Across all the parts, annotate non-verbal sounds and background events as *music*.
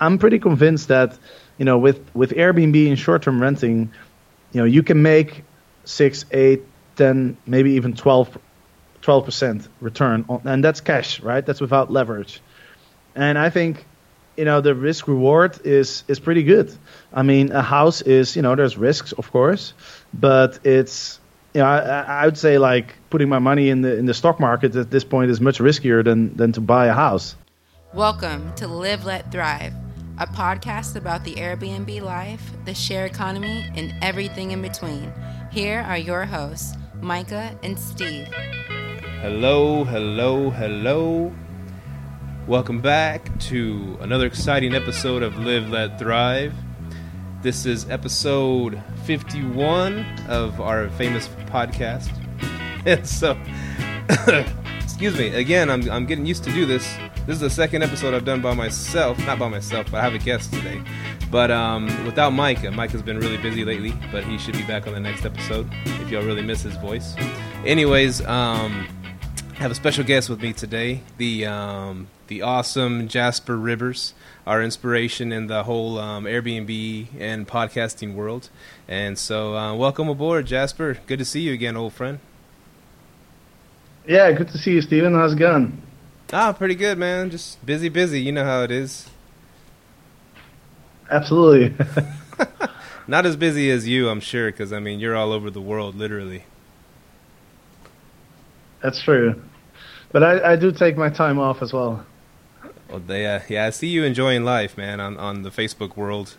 I'm pretty convinced that you know with with Airbnb and short-term renting, you know you can make six, eight, ten, maybe even 12 percent return, on, and that's cash, right? That's without leverage. And I think you know the risk reward is is pretty good. I mean, a house is you know there's risks of course, but it's you know I, I would say like putting my money in the in the stock market at this point is much riskier than than to buy a house. Welcome to Live Let Thrive, a podcast about the Airbnb life, the share economy, and everything in between. Here are your hosts, Micah and Steve. Hello, hello, hello. Welcome back to another exciting episode of Live Let Thrive. This is episode 51 of our famous podcast. And *laughs* so, *coughs* excuse me, again, I'm, I'm getting used to do this. This is the second episode I've done by myself. Not by myself, but I have a guest today. But um, without Micah. Micah's been really busy lately, but he should be back on the next episode if y'all really miss his voice. Anyways, um, I have a special guest with me today. The um, the awesome Jasper Ribbers, our inspiration in the whole um, Airbnb and podcasting world. And so, uh, welcome aboard, Jasper. Good to see you again, old friend. Yeah, good to see you, Steven. How's it going? Ah, pretty good, man. Just busy, busy. You know how it is. Absolutely. *laughs* *laughs* Not as busy as you, I'm sure, because I mean, you're all over the world, literally. That's true. But I, I do take my time off as well. Well, they, uh, yeah, I see you enjoying life, man, on, on the Facebook world.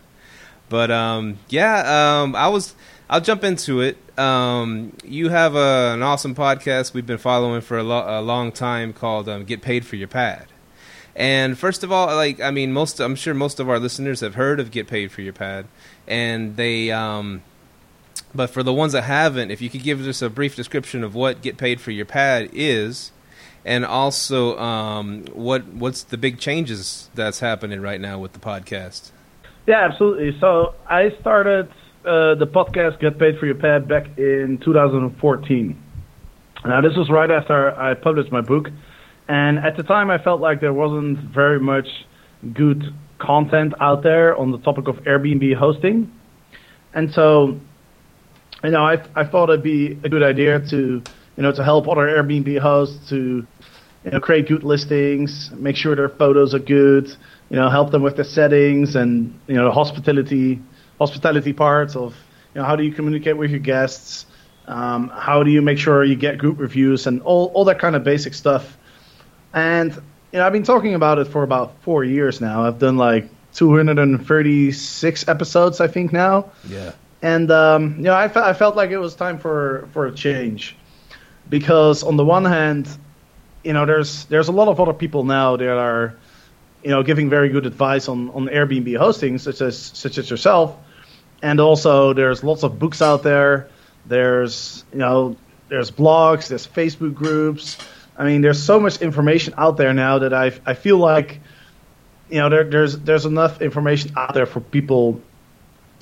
But um, yeah, um, I was. I'll jump into it. Um, you have a, an awesome podcast we've been following for a, lo- a long time called um, "Get Paid for Your Pad." And first of all, like I mean, most I'm sure most of our listeners have heard of "Get Paid for Your Pad," and they. Um, but for the ones that haven't, if you could give us a brief description of what "Get Paid for Your Pad" is, and also um, what what's the big changes that's happening right now with the podcast. Yeah, absolutely. So I started uh, the podcast Get Paid for Your Pad back in 2014. Now this was right after I published my book, and at the time I felt like there wasn't very much good content out there on the topic of Airbnb hosting, and so you know I I thought it'd be a good idea to you know to help other Airbnb hosts to you know create good listings, make sure their photos are good you know, help them with the settings and you know the hospitality hospitality parts of you know how do you communicate with your guests, um, how do you make sure you get group reviews and all all that kind of basic stuff. And you know, I've been talking about it for about four years now. I've done like 236 episodes, I think now. Yeah. And um, you know, I, fe- I felt like it was time for for a change, because on the one hand, you know, there's there's a lot of other people now that are you know, giving very good advice on, on Airbnb hosting, such as such as yourself. And also, there's lots of books out there. There's you know, there's blogs, there's Facebook groups. I mean, there's so much information out there now that I I feel like you know there, there's there's enough information out there for people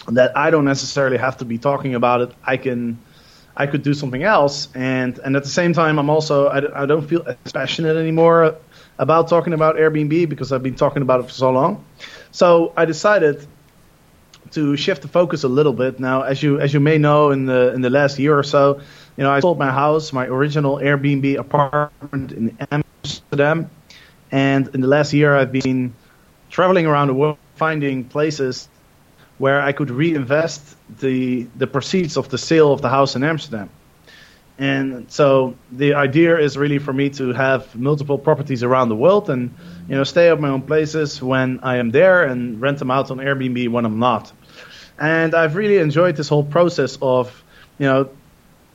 that I don't necessarily have to be talking about it. I can I could do something else, and and at the same time, I'm also I, I don't feel as passionate anymore about talking about Airbnb because I've been talking about it for so long. So I decided to shift the focus a little bit. Now, as you as you may know, in the in the last year or so, you know, I sold my house, my original Airbnb apartment in Amsterdam, and in the last year, I've been traveling around the world finding places where I could reinvest the the proceeds of the sale of the house in Amsterdam. And so the idea is really for me to have multiple properties around the world and you know stay at my own places when I am there and rent them out on Airbnb when I'm not. And I've really enjoyed this whole process of you know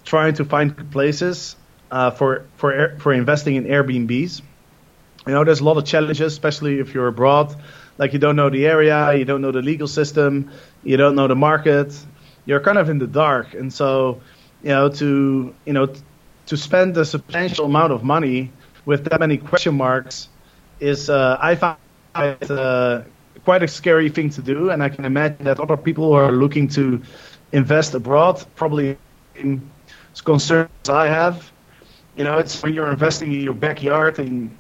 trying to find places uh, for for for investing in Airbnbs. You know, there's a lot of challenges, especially if you're abroad. Like you don't know the area, you don't know the legal system, you don't know the market. You're kind of in the dark, and so you know, to you know, to spend a substantial amount of money with that many question marks is, uh, I find it uh, quite a scary thing to do, and I can imagine that other people who are looking to invest abroad probably as concerned I have. You know, it's when you're investing in your backyard and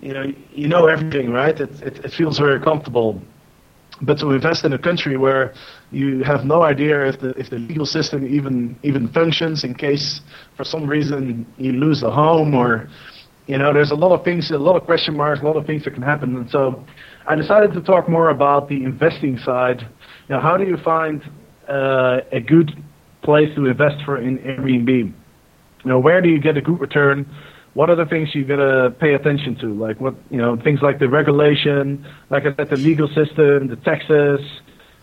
you know you know everything, right? It it, it feels very comfortable. but to invest in a country where you have no idea if the if the legal system even even functions in case for some reason you lose a home or you know there's a lot of things a lot of question marks a lot of things that can happen and so I decided to talk more about the investing side how do you find uh, a good place to invest for in Airbnb you know where do you get a good return what are the things you gotta pay attention to? Like what you know, things like the regulation, like I said, the legal system, the taxes.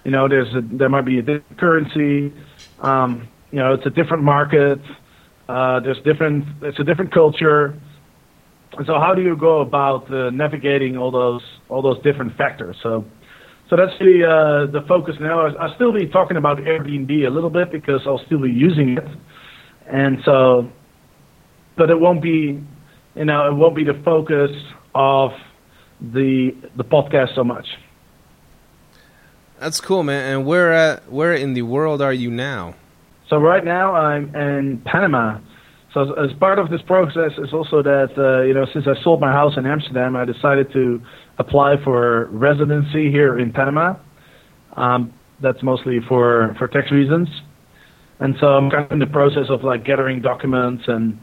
You know, there's a, there might be a different currency. Um, you know, it's a different market. Uh, there's different. It's a different culture. And so, how do you go about uh, navigating all those all those different factors? So, so that's the uh, the focus now. I'll still be talking about Airbnb a little bit because I'll still be using it, and so but it won't be, you know, it won't be the focus of the the podcast so much. That's cool, man. And where at where in the world are you now? So right now I'm in Panama. So as part of this process is also that uh, you know since I sold my house in Amsterdam, I decided to apply for residency here in Panama. Um, that's mostly for for tax reasons, and so I'm kind of in the process of like gathering documents and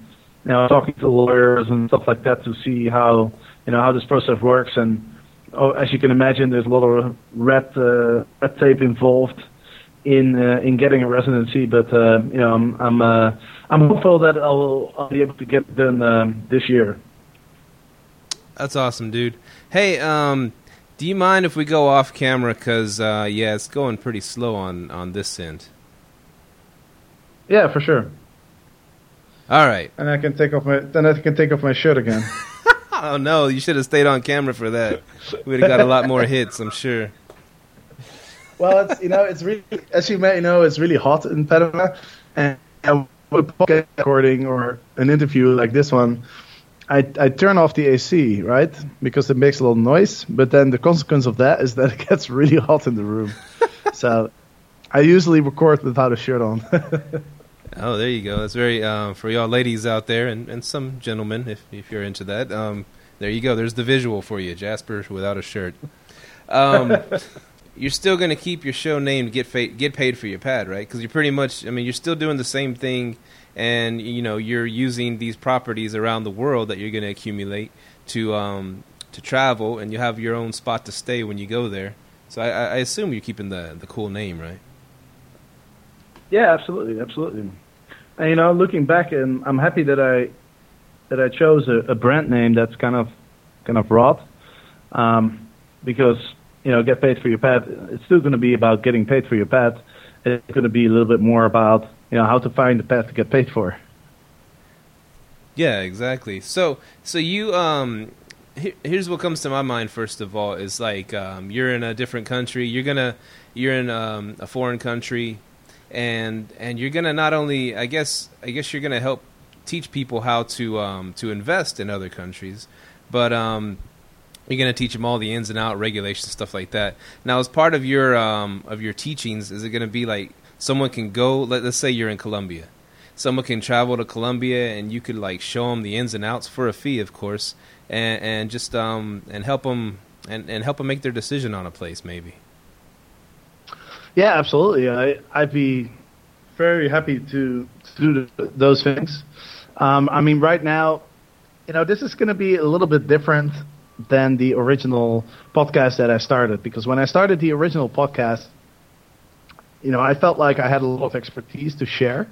you know, talking to lawyers and stuff like that to see how you know how this process works. And oh, as you can imagine, there's a lot of red uh, red tape involved in uh, in getting a residency. But uh, you know, I'm I'm uh, I'm hopeful that I'll I'll be able to get it done um, this year. That's awesome, dude. Hey, um, do you mind if we go off camera? Cause uh, yeah, it's going pretty slow on on this end. Yeah, for sure. All right. And I can take off my then I can take off my shirt again. *laughs* oh no, you should have stayed on camera for that. We'd have got a lot more hits, I'm sure. Well, it's you know it's really as you may know it's really hot in Panama, and with podcast recording or an interview like this one, I I turn off the AC right because it makes a little noise. But then the consequence of that is that it gets really hot in the room. *laughs* so I usually record without a shirt on. *laughs* Oh, there you go. That's very uh, for y'all ladies out there, and, and some gentlemen, if if you're into that. Um, there you go. There's the visual for you, Jasper without a shirt. Um, *laughs* you're still going to keep your show name get fa- get paid for your pad, right? Because you're pretty much. I mean, you're still doing the same thing, and you know you're using these properties around the world that you're going to accumulate to um, to travel, and you have your own spot to stay when you go there. So I, I assume you're keeping the the cool name, right? Yeah, absolutely, absolutely. And, you know, looking back, and I'm happy that I that I chose a, a brand name that's kind of kind of broad, um, because you know, get paid for your pet. It's still going to be about getting paid for your pet. It's going to be a little bit more about you know how to find the pet to get paid for. Yeah, exactly. So, so you um, here's what comes to my mind first of all is like um, you're in a different country. You're gonna you're in um, a foreign country and and you're gonna not only I guess I guess you're gonna help teach people how to um, to invest in other countries, but um, you're gonna teach them all the ins and out regulations stuff like that. Now, as part of your um, of your teachings, is it gonna be like someone can go? Let, let's say you're in Colombia, someone can travel to Colombia, and you could like show them the ins and outs for a fee, of course, and, and just um, and help them and, and help them make their decision on a place, maybe. Yeah, absolutely. I I'd be very happy to, to do those things. Um, I mean, right now, you know, this is going to be a little bit different than the original podcast that I started because when I started the original podcast, you know, I felt like I had a lot of expertise to share.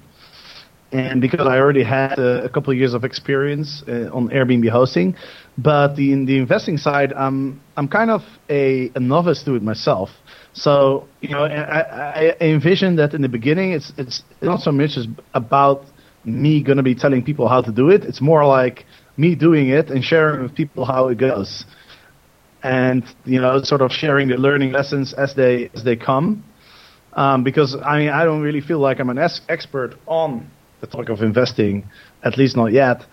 And because I already had a, couple of years of experience uh, on Airbnb hosting, but the, in the investing side, I'm I'm kind of a, a novice to it myself. So you know, I, I envision that in the beginning, it's it's not so much as about me going to be telling people how to do it. It's more like me doing it and sharing with people how it goes, and you know, sort of sharing the learning lessons as they as they come. Um, because I mean, I don't really feel like I'm an es- expert on the topic of investing, at least not yet.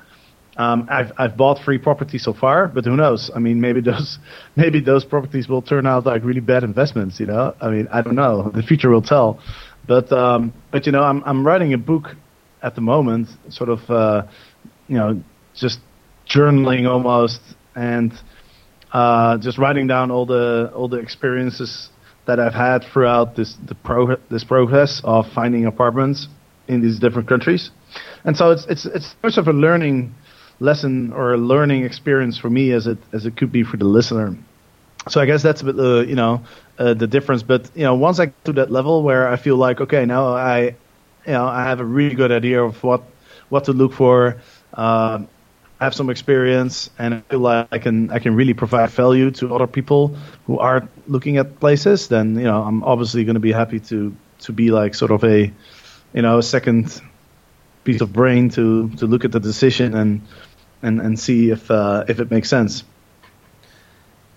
Um, I've I've bought three properties so far, but who knows? I mean, maybe those *laughs* maybe those properties will turn out like really bad investments. You know, I mean, I don't know. *laughs* The future will tell. But um, but you know, I'm I'm writing a book at the moment, sort of uh, you know, just journaling almost, and uh, just writing down all the all the experiences that I've had throughout this the pro this process of finding apartments in these different countries, and so it's it's it's much of a learning lesson or a learning experience for me as it as it could be for the listener. So I guess that's a bit uh, you know uh, the difference. But you know once I get to that level where I feel like okay now I you know I have a really good idea of what what to look for. Uh, have some experience, and I feel like I can I can really provide value to other people who are looking at places. Then you know I'm obviously going to be happy to to be like sort of a you know a second piece of brain to to look at the decision and and and see if uh, if it makes sense.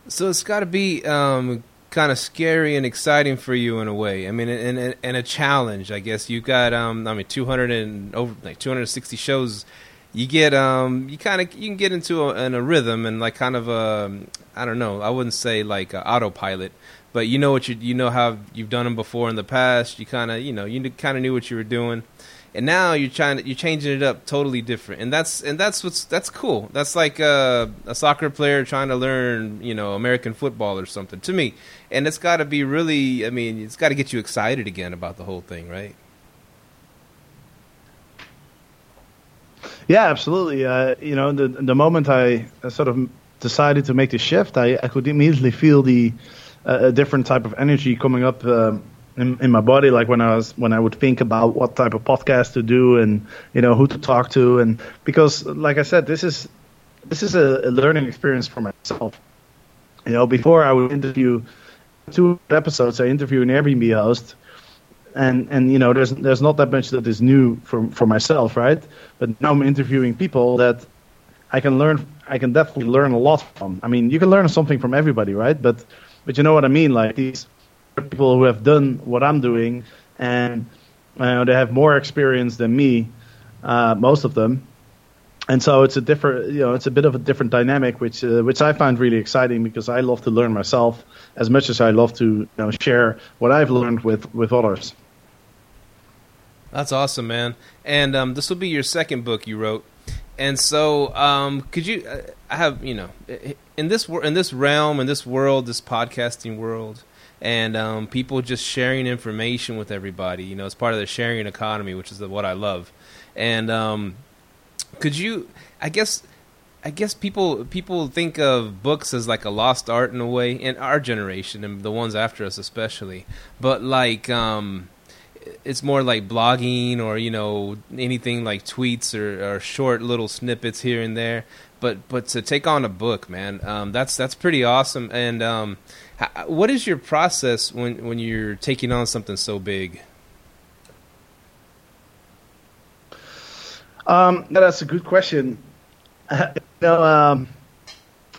So it's got to be um, kind of scary and exciting for you in a way. I mean, and, and, and a challenge, I guess. You got um, I mean, 200 and over like 260 shows you get um you kind of you can get into a, in a rhythm and like kind of a I don't know I wouldn't say like autopilot but you know what you you know how you've done them before in the past you kind of you know you kind of knew what you were doing and now you're trying you're changing it up totally different and that's and that's what's that's cool that's like a, a soccer player trying to learn you know American football or something to me and it's got to be really I mean it's got to get you excited again about the whole thing right Yeah, absolutely. Uh, you know, the the moment I sort of decided to make the shift, I, I could immediately feel the uh, a different type of energy coming up uh, in, in my body. Like when I was when I would think about what type of podcast to do and you know who to talk to, and because like I said, this is this is a, a learning experience for myself. You know, before I would interview two episodes, I interview an Airbnb host and and you know there's there's not that much that is new for for myself, right? But now I'm interviewing people that I can learn. I can definitely learn a lot from. I mean, you can learn something from everybody, right? But but you know what I mean? Like these people who have done what I'm doing, and know, they have more experience than me, uh, most of them. And so it's a different, you know, it's a bit of a different dynamic, which uh, which I find really exciting because I love to learn myself as much as I love to you know, share what I've learned with with others. That's awesome, man. And um, this will be your second book you wrote. And so, um, could you? Uh, I have you know, in this in this realm, in this world, this podcasting world, and um, people just sharing information with everybody. You know, it's part of the sharing economy, which is what I love. And um, could you? I guess. I guess people people think of books as like a lost art in a way in our generation and the ones after us especially. But like um, it's more like blogging or you know anything like tweets or, or, short little snippets here and there. But but to take on a book, man, um, that's that's pretty awesome. And um, what is your process when when you're taking on something so big? Um, that's a good question. *laughs* know, um,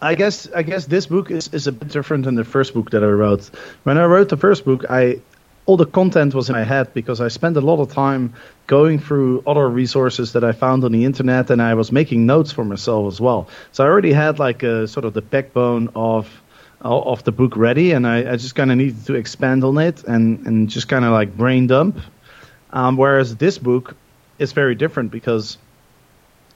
I guess I guess this book is, is a bit different than the first book that I wrote. When I wrote the first book, I all the content was in my head because I spent a lot of time going through other resources that I found on the internet and I was making notes for myself as well. So I already had like a sort of the backbone of of the book ready and I, I just kind of needed to expand on it and, and just kind of like brain dump. Um, whereas this book is very different because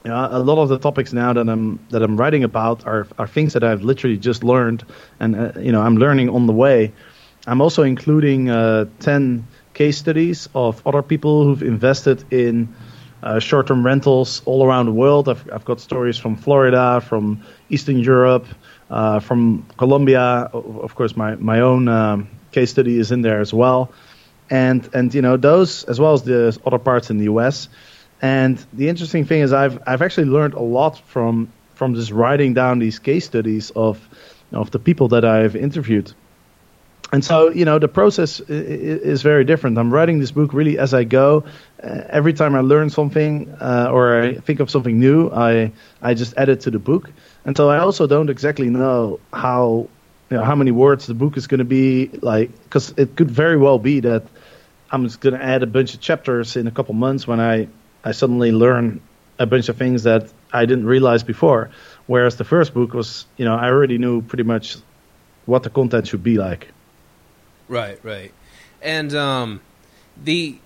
a lot of the topics now that I'm that I'm writing about are are things that I've literally just learned and uh, you know I'm learning on the way. I'm also including uh, 10 case studies of other people who've invested in uh, short-term rentals all around the world. I've, I've, got stories from Florida, from Eastern Europe, uh, from Colombia. Of course, my my own um, case study is in there as well, and and you know those as well as the other parts in the U.S. And the interesting thing is, I've I've actually learned a lot from from just writing down these case studies of of the people that I've interviewed and so you know the process is very different. I'm writing this book really as i go. Uh, every time i learn something uh, or i think of something new i i just add it to the book. And so i also don't exactly know how you know how many words the book is going to be like because it could very well be that i'm just going to add a bunch of chapters in a couple months when i i suddenly learn a bunch of things that i didn't realize before. Whereas the first book was you know i already knew pretty much what the content should be like Right, right. And um, the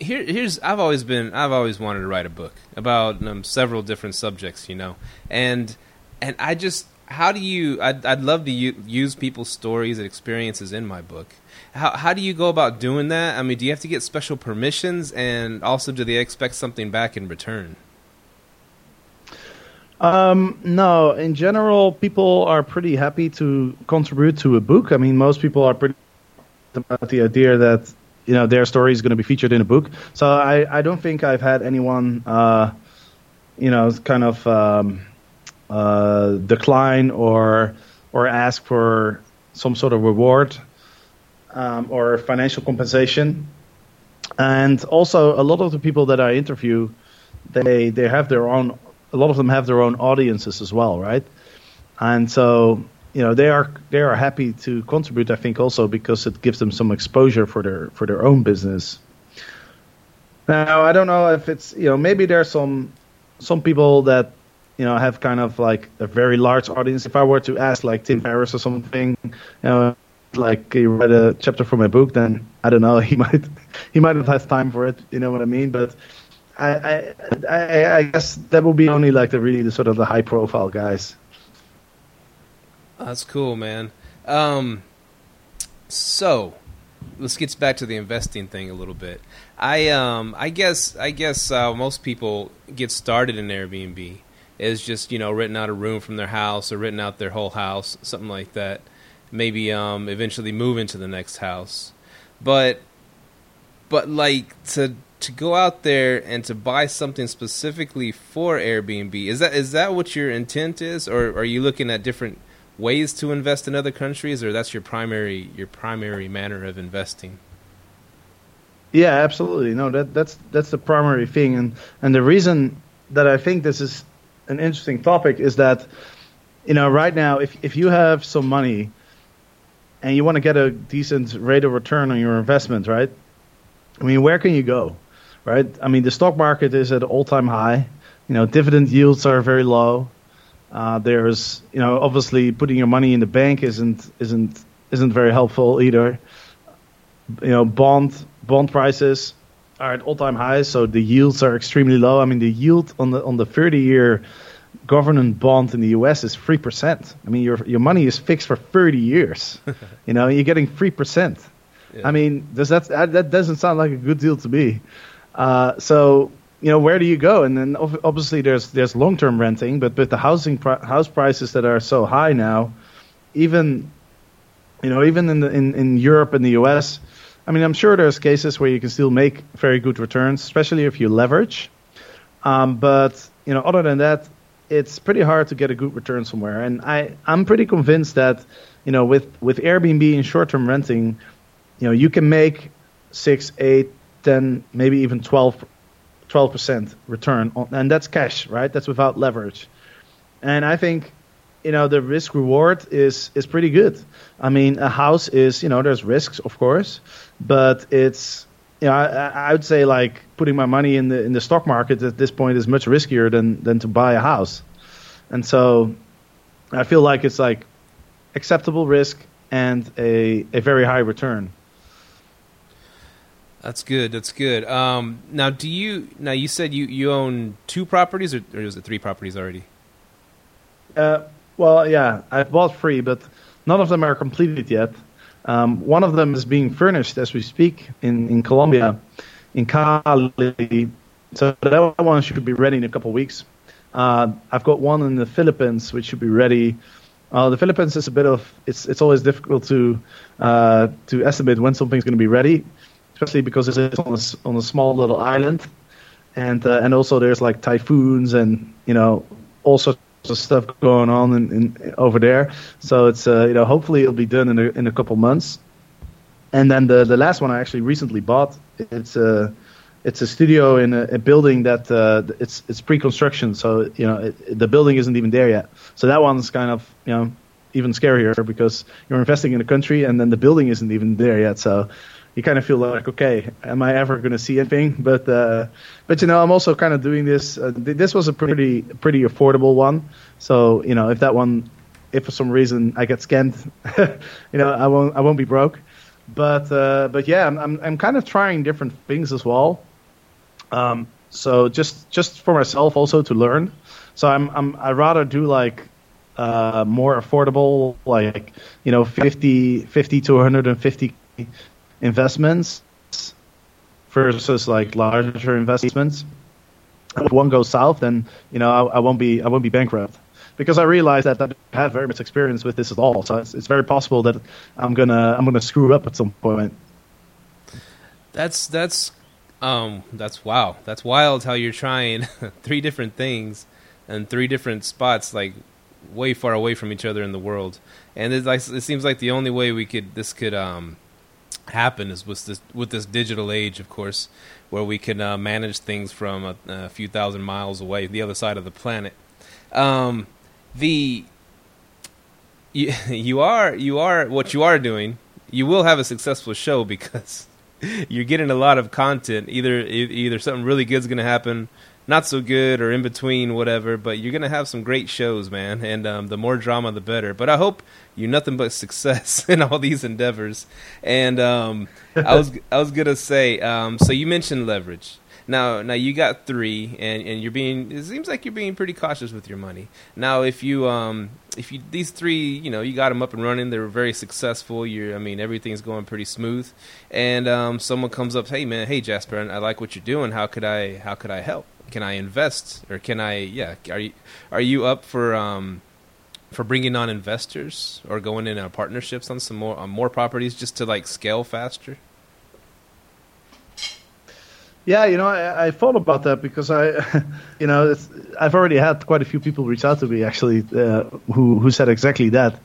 here here's I've always been I've always wanted to write a book about um, several different subjects, you know, and and I just how do you? I'd, I'd love to u- use people's stories and experiences in my book. How how do you go about doing that? I mean, do you have to get special permissions, and also do they expect something back in return? Um, no, in general, people are pretty happy to contribute to a book. I mean, most people are pretty about the idea that you know their story is going to be featured in a book. So I, I don't think I've had anyone, uh, you know, kind of um, uh, decline or or ask for some sort of reward um, or financial compensation. And also, a lot of the people that I interview, they they have their own. A lot of them have their own audiences as well, right? And so you know they are they are happy to contribute. I think also because it gives them some exposure for their for their own business. Now I don't know if it's you know maybe there's some some people that you know have kind of like a very large audience. If I were to ask like Tim Ferriss or something, you know, like he read a chapter from my book, then I don't know *laughs* he might he might have had time for it. You know what I mean? But I I I, I guess that would be only like the really the sort of the high profile guys. That's cool, man. Um, so let's get back to the investing thing a little bit. I um I guess I guess uh, most people get started in Airbnb is just you know renting out a room from their house or renting out their whole house, something like that. Maybe um eventually move into the next house, but but like to to go out there and to buy something specifically for Airbnb is that is that what your intent is, or are you looking at different ways to invest in other countries, or that's your primary your primary manner of investing? Yeah, absolutely. No, that that's that's the primary thing, and and the reason that I think this is an interesting topic is that you know right now if if you have some money and you want to get a decent rate of return on your investment, right? I mean, where can you go, right? I mean, the stock market is at all time high. You know, dividend yields are very low. Uh, there's, you know, obviously putting your money in the bank isn't isn't isn't very helpful either. You know, bond bond prices are at all time highs, so the yields are extremely low. I mean, the yield on the on the 30 year government bond in the U.S. is three percent. I mean, your your money is fixed for 30 years. *laughs* you know, you're getting three percent. Yeah. I mean, does that that doesn't sound like a good deal to me? Uh, so you know, where do you go? And then obviously there's there's long term renting, but with the housing house prices that are so high now, even you know even in the, in in Europe and the U.S. I mean, I'm sure there's cases where you can still make very good returns, especially if you leverage. Um, but you know, other than that, it's pretty hard to get a good return somewhere. And I I'm pretty convinced that you know with with Airbnb and short term renting, you know, you can make six, eight, ten, maybe even twelve 12% return on, and that's cash, right? That's without leverage. And I think, you know, the risk reward is is pretty good. I mean, a house is, you know, there's risks, of course, but it's, you know, I, I would say like putting my money in the in the stock market at this point is much riskier than than to buy a house. And so, I feel like it's like acceptable risk and a a very high return. That's good. That's good. Um, now, do you now you said you, you own two properties or, or is it three properties already? Uh, well, yeah, I've bought three, but none of them are completed yet. Um, one of them is being furnished as we speak in in Colombia, in Cali. So that one should be ready in a couple of weeks. Uh, I've got one in the Philippines, which should be ready. Uh, the Philippines is a bit of it's it's always difficult to uh, to estimate when something's going to be ready especially because it's on a, on a small little island, and uh, and also there's like typhoons and you know all sorts of stuff going on in, in over there. So it's uh, you know hopefully it'll be done in a, in a couple months. And then the the last one I actually recently bought. It's a it's a studio in a, a building that uh, it's it's pre-construction, so you know it, the building isn't even there yet. So that one's kind of you know even scarier because you're investing in a country and then the building isn't even there yet. So you kind of feel like, okay, am I ever going to see anything? But uh, but you know, I'm also kind of doing this. Uh, this was a pretty pretty affordable one, so you know, if that one, if for some reason I get scanned, *laughs* you know, I won't I won't be broke. But uh, but yeah, I'm, I'm I'm kind of trying different things as well. Um, so just just for myself also to learn. So I'm I'm I rather do like uh, more affordable, like you know 50, 50 to 150 investments versus like larger investments. If one goes south, then you know I, I won't be I won't be bankrupt because I realize that I have very much experience with this at all. So it's, it's very possible that I'm gonna I'm gonna screw up at some point. That's that's um that's wow. That's wild how you're trying *laughs* three different things and three different spots like way far away from each other in the world. And it like it seems like the only way we could this could um happen is with this with this digital age, of course, where we can uh, manage things from a, a, few thousand miles away, the other side of the planet. Um, the you, *laughs* you are you are what you are doing. You will have a successful show because *laughs* you're getting a lot of content. Either either something really good is going to happen, not so good, or in between, whatever. But you're going to have some great shows, man. And um, the more drama, the better. But I hope you nothing but *laughs* success in all these endeavors. And um, I was *laughs* I was gonna say, um, so you mentioned leverage. Now, now you got three, and, and you're being. It seems like you're being pretty cautious with your money. Now, if you um, if you these three, you know, you got them up and running, they were very successful. You're, I mean, everything's going pretty smooth. And um, someone comes up, hey man, hey Jasper, I like what you're doing. How could I, how could I help? Can I invest, or can I, yeah, are you, are you up for um, for bringing on investors or going in partnerships on some more on more properties just to like scale faster? Yeah, you know, I, I thought about that because I, *laughs* you know, I've already had quite a few people reach out to me actually uh, who who said exactly that,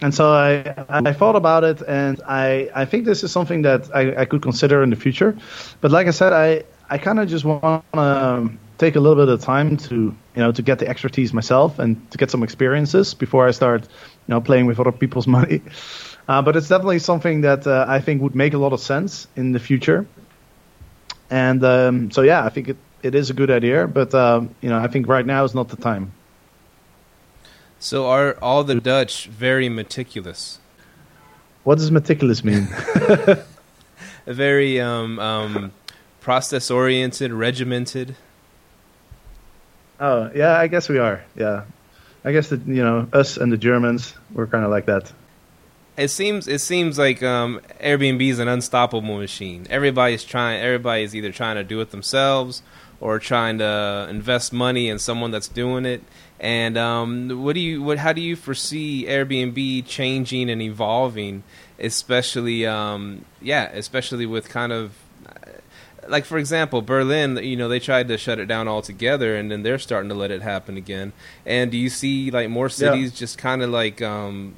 and so I I thought about it and I I think this is something that I, I could consider in the future, but like I said, I I kind of just want to take a little bit of time to you know to get the expertise myself and to get some experiences before I start you know playing with other people's *laughs* money. Uh, but it's definitely something that uh, I think would make a lot of sense in the future. And um, so, yeah, I think it, it is a good idea, but um, you know, I think right now is not the time. So, are all the Dutch very meticulous? What does meticulous mean? *laughs* A very um, um, process oriented, regimented. Oh yeah, I guess we are. Yeah, I guess that you know us and the Germans we're kind of like that it seems it seems like um, Airbnb is an unstoppable machine. Everybody's trying. Everybody's either trying to do it themselves or trying to invest money in someone that's doing it. And um, what do you what how do you foresee Airbnb changing and evolving, especially um, yeah, especially with kind of like for example, Berlin, you know, they tried to shut it down altogether, and then they're starting to let it happen again. And do you see like more cities yeah. just kind of like um,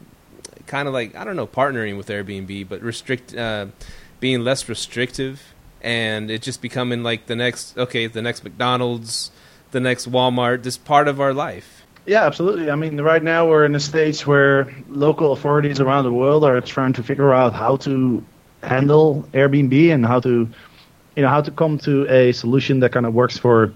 kind of like I don't know partnering with Airbnb, but restrict uh, being less restrictive, and it just becoming like the next okay, the next McDonald's, the next Walmart, this part of our life. Yeah, absolutely. I mean, right now we're in a stage where local authorities around the world are trying to figure out how to handle Airbnb and how to, you know, how to come to a solution that kind of works for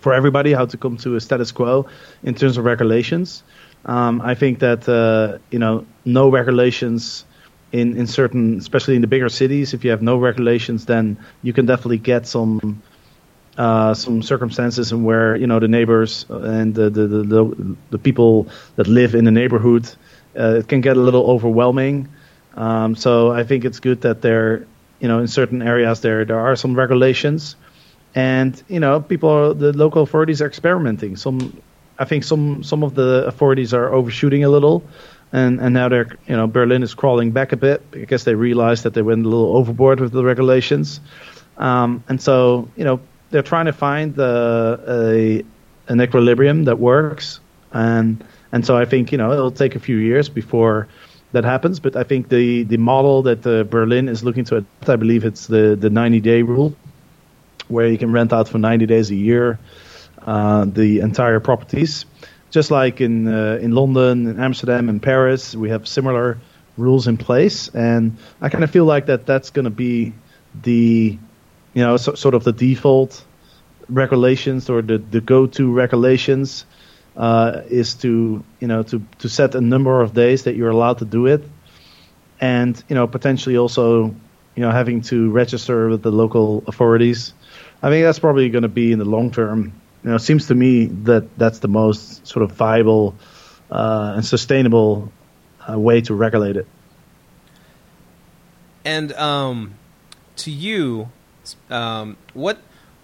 for everybody. How to come to a status quo in terms of regulations. Um, I think that uh, you know no regulations in in certain, especially in the bigger cities. If you have no regulations, then you can definitely get some uh, some circumstances in where you know the neighbors and the the, the, the people that live in the neighborhood uh, it can get a little overwhelming. Um, so I think it's good that there you know in certain areas there there are some regulations, and you know people are, the local authorities are experimenting. Some I think some some of the authorities are overshooting a little, and and now they're you know Berlin is crawling back a bit. Because they realized that they went a little overboard with the regulations, um, and so you know they're trying to find the, a an equilibrium that works, and and so I think you know it'll take a few years before that happens, but I think the the model that uh, Berlin is looking to, adopt, I believe it's the the 90 day rule, where you can rent out for 90 days a year uh, the entire properties. Just like in uh, in London, in Amsterdam, and Paris, we have similar rules in place, and I kind of feel like that that's going to be the you know so, sort of the default regulations or the, the go-to regulations uh, is to you know to to set a number of days that you're allowed to do it, and you know potentially also you know having to register with the local authorities. I think that's probably going to be in the long term you know, it seems to me that that's the most sort of viable uh, and sustainable uh, way to regulate it. And um, to you, um, what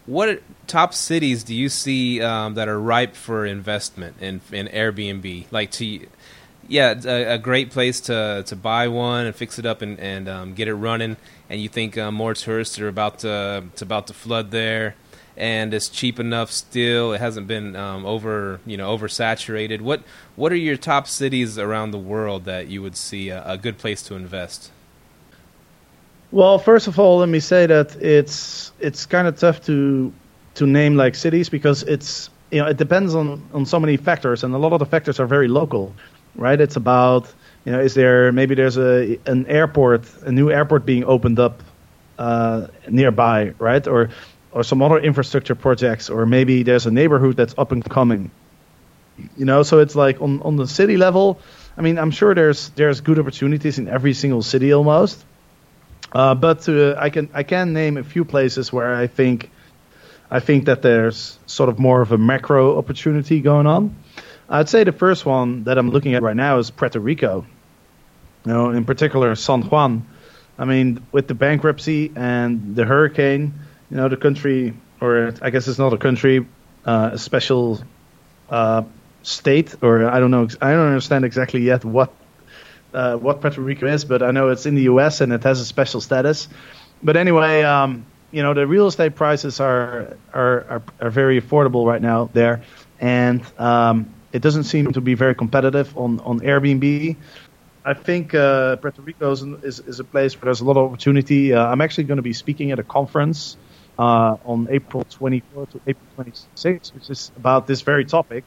what top cities do you see um, that are ripe for investment in in Airbnb? Like to yeah, a, a, great place to to buy one and fix it up and and um, get it running. And you think uh, more tourists are about to to about to flood there, and it's cheap enough still. It hasn't been um, over you know oversaturated. What what are your top cities around the world that you would see a, a good place to invest? Well, first of all, let me say that it's it's kind of tough to to name like cities because it's you know it depends on on so many factors, and a lot of the factors are very local, right? It's about you know is there maybe there's a an airport, a new airport being opened up uh, nearby, right? Or or some other infrastructure projects, or maybe there's a neighborhood that's up and coming. You know, so it's like on on the city level. I mean, I'm sure there's there's good opportunities in every single city almost uh, but uh, I can I can name a few places where I think I think that there's sort of more of a macro opportunity going on. I'd say the first one that I'm looking at right now is Puerto Rico. You know, in particular San Juan. I mean, with the bankruptcy and the hurricane, you know, the country, or I guess it's not a country, uh, a special uh, state, or I don't know, I don't understand exactly yet what uh, what Puerto Rico is, but I know it's in the U.S. and it has a special status. But anyway, um, you know the real estate prices are are are, are very affordable right now there, and um, it doesn't seem to be very competitive on on Airbnb. I think uh, Puerto Rico is, is, is a place where there's a lot of opportunity. Uh, I'm actually going to be speaking at a conference uh, on April 24 to April 26, which is about this very topic,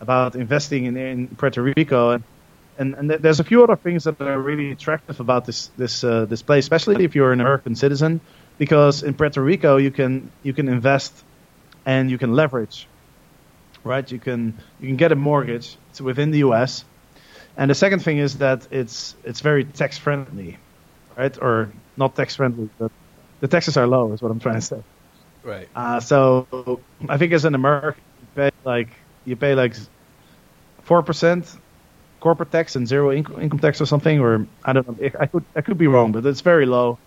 about investing in, in Puerto Rico. And and, and there's a few other things that are really attractive about this this uh, this place, especially if you're an American citizen, because in Puerto Rico you can you can invest and you can leverage, right? You can you can get a mortgage. It's within the U.S. And the second thing is that it's it's very tax friendly, right? Or not tax friendly, but the taxes are low, is what I'm trying to say. Right. Uh, so I think as an American, you pay like you pay like four percent corporate tax and zero income, income tax or something, or I don't know. I could I could be wrong, but it's very low.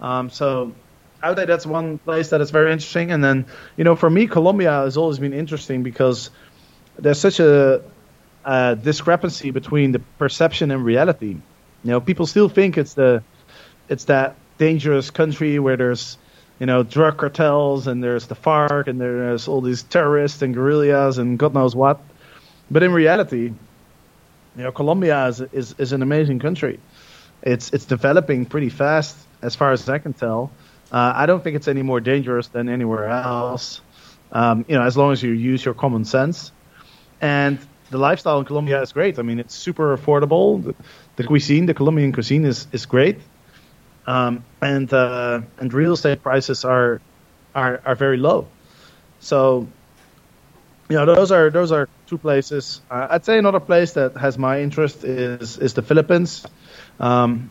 Um, so I would say that's one place that is very interesting. And then you know, for me, Colombia has always been interesting because there's such a, a discrepancy between the perception and reality. You know, people still think it's the it's that dangerous country where there's you know drug cartels and there's the FARC and there's all these terrorists and guerrillas and God knows what. But in reality, you know, Colombia is, is, is an amazing country. It's it's developing pretty fast, as far as I can tell. Uh, I don't think it's any more dangerous than anywhere else. Um, you know, as long as you use your common sense. And the lifestyle in Colombia is great. I mean, it's super affordable. The, the cuisine, the Colombian cuisine, is is great. Um, and uh, and real estate prices are are are very low. So know, those are those are two places. Uh, I'd say another place that has my interest is is the Philippines. Um,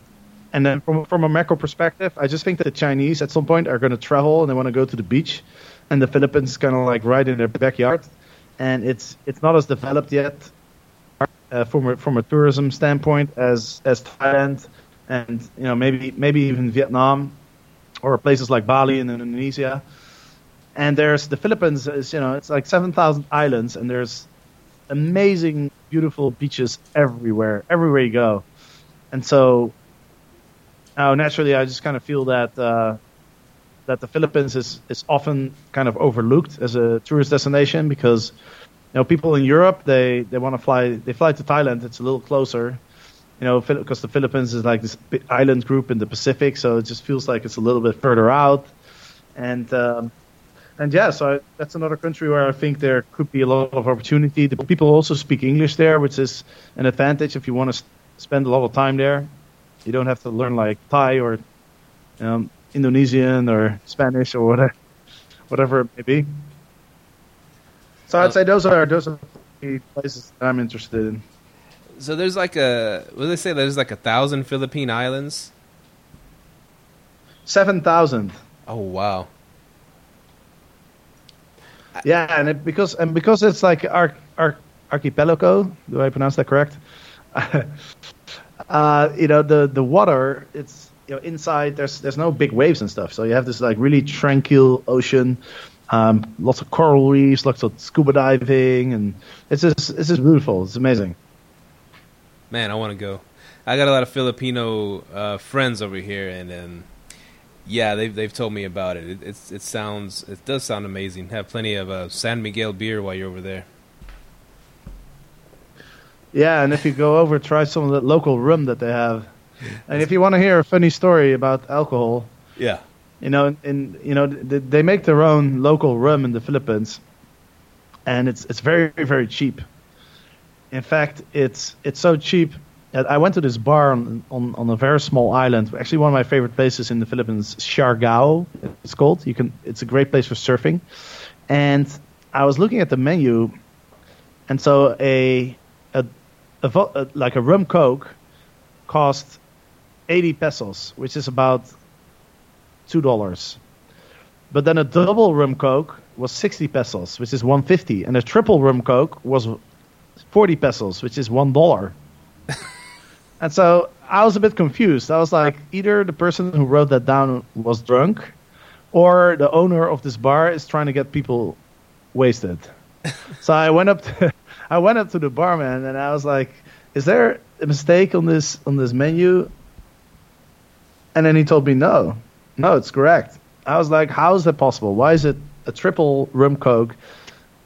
and then from from a macro perspective, I just think that the Chinese at some point are going to travel and they want to go to the beach, and the Philippines is kind of like right in their backyard, and it's it's not as developed yet uh, from a, from a tourism standpoint as as Thailand and you know maybe maybe even Vietnam or places like Bali in Indonesia. And there's the Philippines is you know it's like seven thousand islands, and there's amazing, beautiful beaches everywhere, everywhere you go. And so, now naturally, I just kind of feel that uh, that the Philippines is is often kind of overlooked as a tourist destination because you know people in Europe they they want to fly they fly to Thailand. It's a little closer. You know, because the Philippines is like this island group in the Pacific, so it just feels like it's a little bit further out. And um, and yeah, so that's another country where I think there could be a lot of opportunity. The people also speak English there, which is an advantage if you want to spend a lot of time there. You don't have to learn like Thai or um, Indonesian or Spanish or whatever, whatever it may be. So I'd uh, say those are those are the places that I'm interested in. So there's like a what do they say? There's like a thousand Philippine islands. Seven thousand. Oh wow! Yeah, and it, because and because it's like our our archipelago. Do I pronounce that correct? *laughs* uh, you know, the the water. It's you know inside. There's there's no big waves and stuff. So you have this like really tranquil ocean. Um, lots of coral reefs, lots of scuba diving, and it's just it's just beautiful. It's amazing. Man, I want to go. I got a lot of Filipino uh, friends over here, and, and yeah, they've they've told me about it. It it's, it sounds it does sound amazing. Have plenty of uh, San Miguel beer while you're over there. Yeah, and if you go over, try some of the local rum that they have. And if you want to hear a funny story about alcohol, yeah, you know, in you know, they make their own local rum in the Philippines, and it's it's very very cheap. In fact, it's it's so cheap I went to this bar on, on, on a very small island. Actually, one of my favorite places in the Philippines, Siargao. It's called. You can. It's a great place for surfing. And I was looking at the menu, and so a a, a, a like a rum coke cost 80 pesos, which is about two dollars. But then a double rum coke was 60 pesos, which is 150, and a triple rum coke was 40 pesos, which is one dollar. *laughs* And so I was a bit confused. I was like, either the person who wrote that down was drunk, or the owner of this bar is trying to get people wasted. so I went up to *laughs* I went up to the barman and I was like, "Is there a mistake on this on this menu?" And then he told me, "No, no, it's correct." I was like, "How is that possible? Why is it a triple rum coke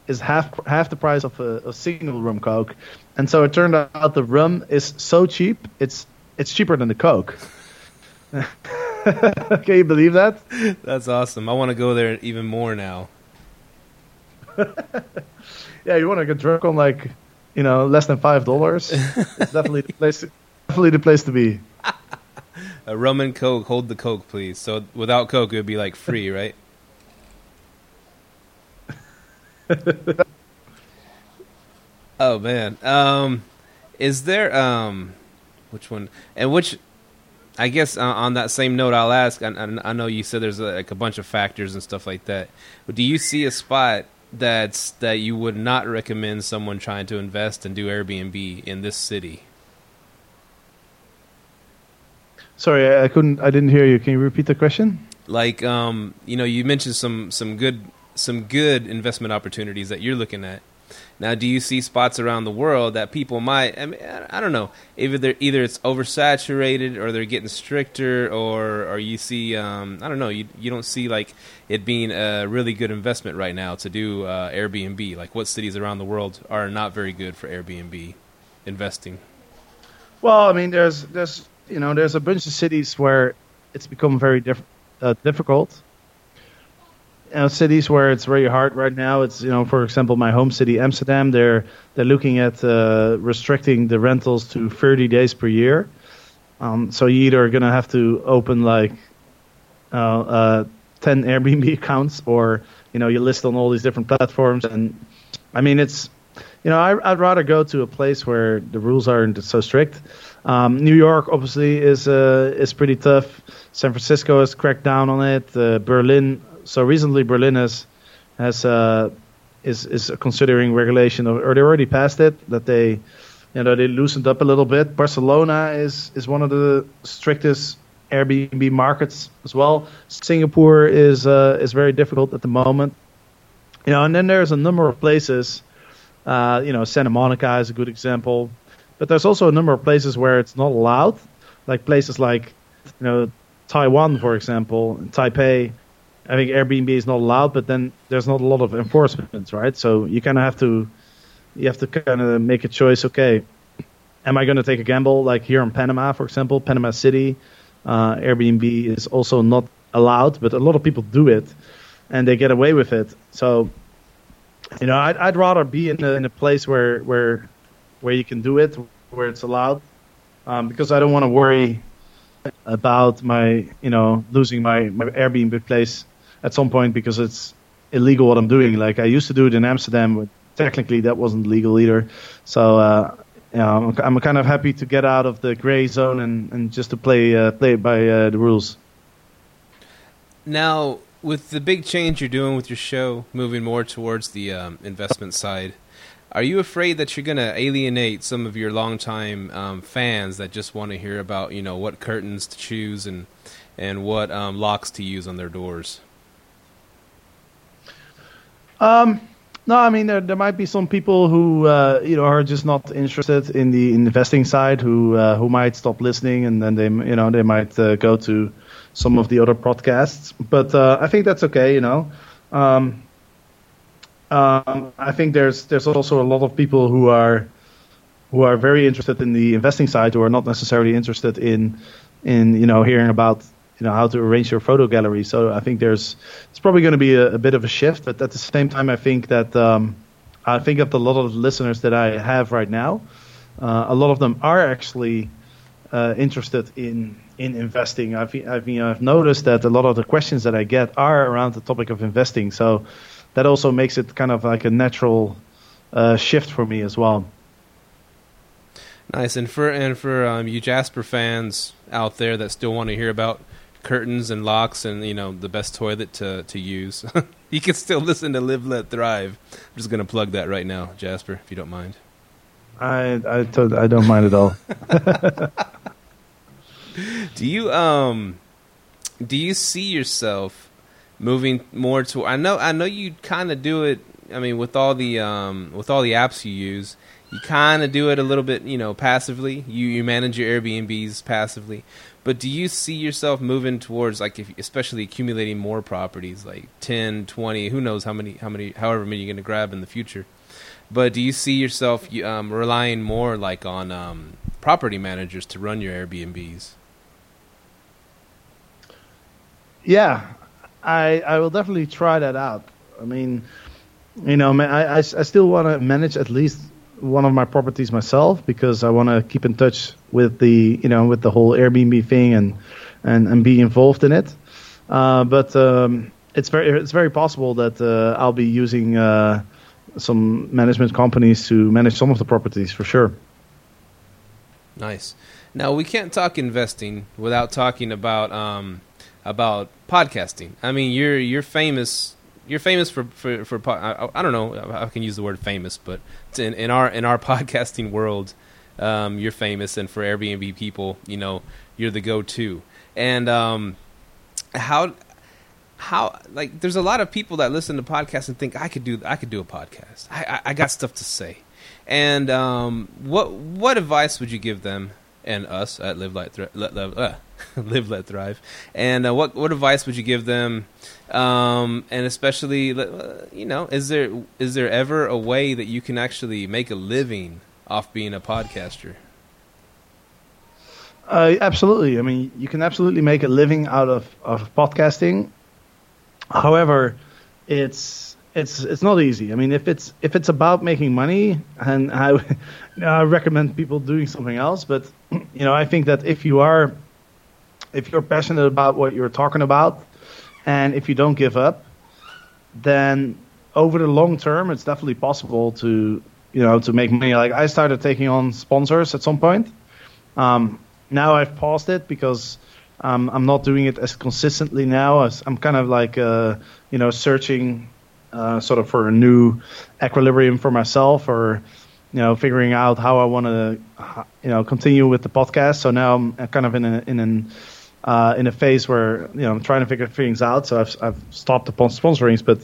is half half the price of a, a single rum coke?" And so it turned out the rum is so cheap, it's it's cheaper than the Coke. *laughs* Can you believe that? That's awesome. I want to go there even more now. *laughs* yeah, you want to get drunk on like, you know, less than five dollars. *laughs* it's definitely the place. To, definitely the place to be. A rum and coke. Hold the coke, please. So without coke, it would be like free, right? Oh man, um, is there um, which one and which? I guess uh, on that same note, I'll ask. I, I know you said there's a, like a bunch of factors and stuff like that. But do you see a spot that's that you would not recommend someone trying to invest and do Airbnb in this city? Sorry, I couldn't. I didn't hear you. Can you repeat the question? Like, um, you know, you mentioned some some good some good investment opportunities that you're looking at now, do you see spots around the world that people might? I mean, I don't know. Either they're, either it's oversaturated, or they're getting stricter, or or you see, um, I don't know. You you don't see like it being a really good investment right now to do uh, Airbnb. Like, what cities around the world are not very good for Airbnb investing? Well, I mean, there's there's you know there's a bunch of cities where it's become very diff- uh, difficult you know, cities where it's very hard right now. It's you know, for example, my home city Amsterdam. They're they're looking at uh, restricting the rentals to 30 days per year. Um, so you either are to have to open like uh, uh, 10 Airbnb *laughs* accounts, or you know, you list on all these different platforms. And I mean, it's you know, I, would rather go to a place where the rules aren't so strict. Um, New York obviously is uh, is pretty tough. San Francisco has cracked down on it. Uh, Berlin so recently Berlin has has uh, is is considering regulation of, or they already passed it that they you know they loosened up a little bit. Barcelona is is one of the strictest Airbnb markets as well. Singapore is uh, is very difficult at the moment. You know, and then there's a number of places. Uh, you know, Santa Monica is a good example, but there's also a number of places where it's not allowed, like places like you know Taiwan, for example, Taipei I think Airbnb is not allowed, but then there's not a lot of enforcement, right? So you kind of have to you have to kind of make a choice. Okay, am I going to take a gamble? Like here in Panama, for example, Panama City, uh, Airbnb is also not allowed, but a lot of people do it, and they get away with it. So, you know, I'd, I'd rather be in a, in a place where where where you can do it, where it's allowed, um, because I don't want to worry about my you know losing my my Airbnb place at some point because it's illegal what I'm doing. Like I used to do it in Amsterdam, but technically that wasn't legal either. So uh, yeah, I'm, I'm, kind of happy to get out of the gray zone and, and just to play uh, play by uh, the rules. Now, with the big change you're doing with your show, moving more towards the um, investment side, are you afraid that you're going to alienate some of your longtime um, fans that just want to hear about you know what curtains to choose and and what um, locks to use on their doors? Um, no, I mean there there might be some people who uh, you know are just not interested in the investing side who uh, who might stop listening and then they you know they might uh, go to some of the other podcasts. But uh, I think that's okay. You know, um, um, I think there's there's also a lot of people who are who are very interested in the investing side who are not necessarily interested in in you know hearing about you know how to arrange your photo gallery. So I think there's it's probably going to be a, a, bit of a shift, but at the same time, I think that um, I think of the lot of listeners that I have right now, uh, a lot of them are actually uh, interested in in investing. I've I've, you know, I've noticed that a lot of the questions that I get are around the topic of investing. So that also makes it kind of like a natural uh, shift for me as well. Nice, and for and for um, you Jasper fans out there that still want to hear about curtains and locks and you know the best toilet to to use, *laughs* you can still listen to Live Let Thrive. I'm just gonna plug that right now, Jasper, if you don't mind. I I, to- I don't mind at all. *laughs* do you um do you see yourself moving more to I know I know you kind of do it I mean with all the um with all the apps you use you kind of do it a little bit you know passively you you manage your Airbnbs passively but do you see yourself moving towards like if, especially accumulating more properties like 10 20 who knows how many how many however many you're going to grab in the future but do you see yourself um, relying more like on um, property managers to run your Airbnbs yeah I I will definitely try that out. I mean, you know, I I, I still want to manage at least one of my properties myself because I want to keep in touch with the you know with the whole Airbnb thing and and and be involved in it. Uh, but um, it's very it's very possible that uh, I'll be using uh, some management companies to manage some of the properties for sure. Nice. Now we can't talk investing without talking about um, about podcasting. I mean, you're you're famous. You're famous for for, for I, I don't know. I can use the word famous, but in, in our in our *laughs* podcasting world, um, you're famous, and for Airbnb people, you know, you're the go-to. And um, how how like there's a lot of people that listen to podcasts and think I could do I could do a podcast. I I, I got stuff to say. And um, what what advice would you give them and us at Live Let Thri- let, let, uh, *laughs* Live Let Thrive. And uh, what what advice would you give them? Um, and especially, uh, you know, is there is there ever a way that you can actually make a living off being a podcaster? Uh, absolutely. I mean, you can absolutely make a living out of, of podcasting. However, it's it's it's not easy. I mean, if it's if it's about making money, and I, *laughs* I recommend people doing something else. But *clears throat* you know, I think that if you are if you're passionate about what you're talking about, and if you don't give up, then over the long term, it's definitely possible to you know to make money. Like I started taking on sponsors at some point. Um, now I've paused it because um, I'm not doing it as consistently now. As I'm kind of like uh, you know searching uh, sort of for a new equilibrium for myself, or you know figuring out how I want to you know continue with the podcast. So now I'm kind of in a, in an uh, in a phase where you know I'm trying to figure things out. So I've I've stopped upon sponsorings, but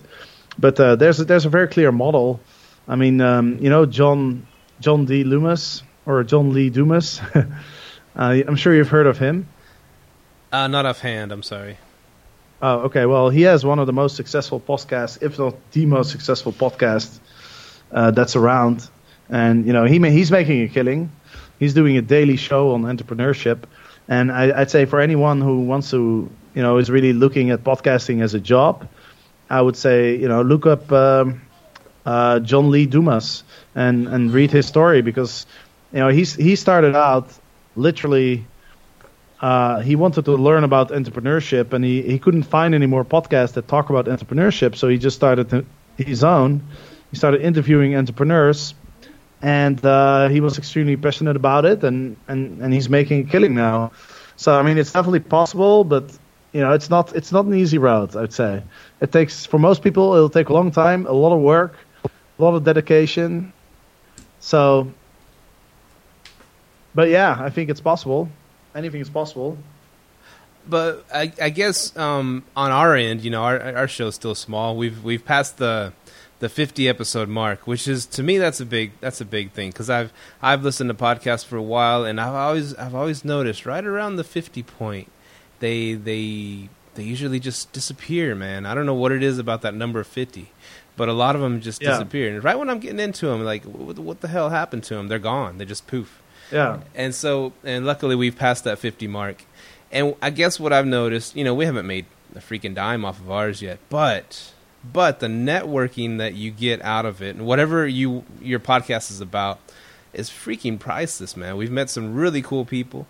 but uh, there's a, there's a very clear model. I mean, um, you know, John John D. Loomis or John Lee Dumas. *laughs* uh, I'm sure you've heard of him. Uh, not offhand. I'm sorry. Oh, okay. Well, he has one of the most successful podcasts, if not the most successful podcast uh, that's around. And you know, he he's making a killing. He's doing a daily show on entrepreneurship and I, would say for anyone who wants to, you know, is really looking at podcasting as a job, I would say, you know, look up um, uh, John Lee Dumas and and read his story because, you know, he's he started out literally. Uh, he wanted to learn about entrepreneurship, and he, he couldn't find any more podcasts that talk about entrepreneurship. So he just started his own. He started interviewing entrepreneurs and uh, he was extremely passionate about it, and, and, and he's making a killing now. So I mean, it's definitely possible, but you know, it's not it's not an easy route. I'd say it takes for most people it'll take a long time, a lot of work, a lot of dedication, So, but yeah, I think it's possible. Anything is possible. But I, I guess um, on our end, you know, our our show's still small. We've we've passed the the 50 episode mark, which is to me that's a big that's a big thing because I've I've listened to podcasts for a while and I've always I've always noticed right around the 50 point they they they usually just disappear, man. I don't know what it is about that number 50, but a lot of them just Yeah. disappear. And right when I'm getting into them, like what, what the hell happened to them? They're gone. They just poof. Yeah. And so, and luckily we've passed that 50 mark. And I guess what I've noticed, you know, we haven't made a freaking dime off of ours yet, but but the networking that you get out of it and whatever you your podcast is about is freaking priceless, man. We've met some really cool people.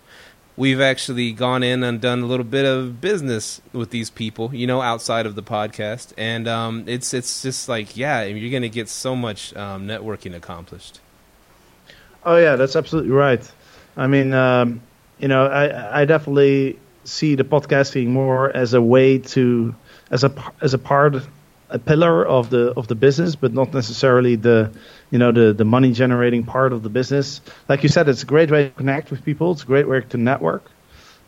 We've actually gone in and done a little bit of business with these people, you know, outside of the podcast, and um, it's it's just like, yeah, you're gonna get so much um, networking accomplished. Oh yeah, that's absolutely right. I mean, um, you know, I I definitely see the podcasting more as a way to as a as a part a pillar of the of the business, but not necessarily the you know the the money generating part of the business. Like you said, it's a great way to connect with people. It's a great way to network.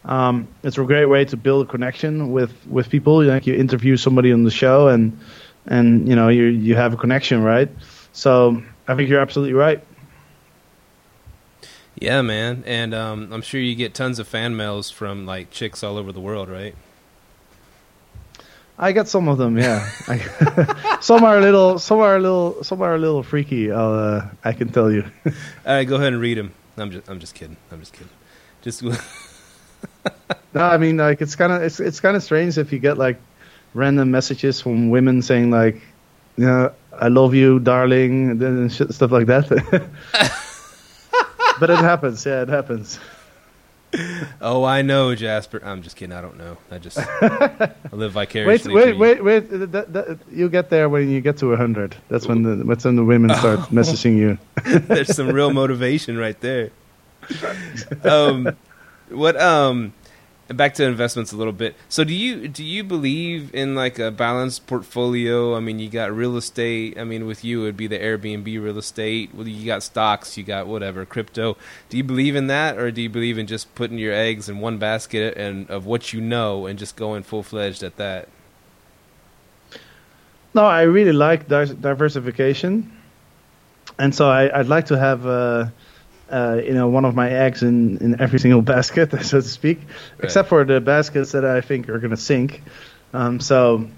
Um, it's a great way to build a connection with with people. Like you interview somebody on the show, and and you know you you have a connection, right? So I think you're absolutely right. Yeah, man, and um, I'm sure you get tons of fan mails from like chicks all over the world, right? I get some of them, yeah. *laughs* *laughs* Some are a little, some are a little, some are a little freaky. I'll, uh, I can tell you. *laughs* All right, go ahead and read them. I'm just, I'm just kidding. I'm just kidding. Just no, I mean, like it's kind of, it's, it's kind of strange if you get like random messages from women saying like, you know, I love you, darling, and stuff like that. But it happens, yeah, it happens. oh, I know, Jasper. I'm just kidding. I don't know. I just I live vicariously. wait, through wait, wait. That, that, you get there when you get to a hundred. That's when the that's when the women start messaging you. you. *laughs* There's some real motivation right there. Um, what um, back to investments a little bit. So, do you do you believe in like a balanced portfolio? I mean, you got real estate. I mean, with you, it'd be the Airbnb real estate. You got stocks. You got whatever crypto. Do you believe in that, or do you believe in just putting your eggs in one basket and of what you know and just going full fledged at that? No, I really like diversification, and so I, I'd like to have, uh, uh, you know, one of my eggs in, in every single *laughs* basket, *laughs* so to speak, except for the baskets that I think are going to sink. Um, so,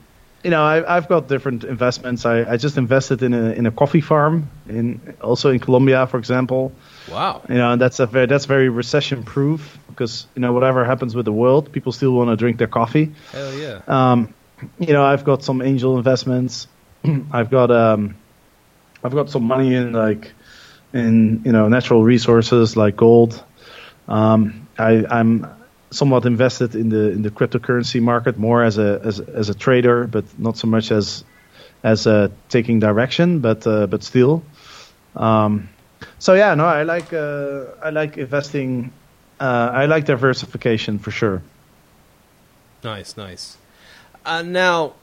you know, I, I've got different investments. I, I just invested in a in a coffee farm in also in Colombia, for example. Wow. You know, and that's a very that's very recession proof because you know whatever happens with the world, people still want to drink their coffee. Hell yeah. Um, you know, I've got some angel investments. *clears throat* I've got um, I've got some money in like in you know natural resources like gold. Um, I, I'm somewhat invested in the in the cryptocurrency market more as a as, as a trader, but not so much as as uh, taking direction, but uh, but still. Um, so yeah, no, I like uh, I like investing. Uh, I like diversification for sure. Nice, nice. Uh, now,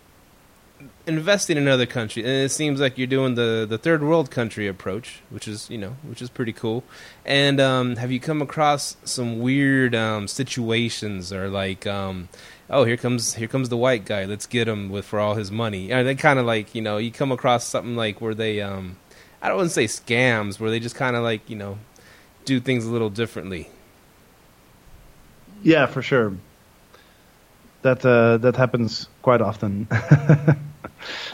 investing in other countries, and it seems like you're doing the, the third world country approach, which is you know which is pretty cool. And um, have you come across some weird um, situations, or like, um, oh, here comes here comes the white guy, let's get him with for all his money? Are they kind of like you know you come across something like where they um, I don't want to say scams, where they just kind of like you know do things a little differently. Yeah, for sure. That uh, that happens quite often. *laughs*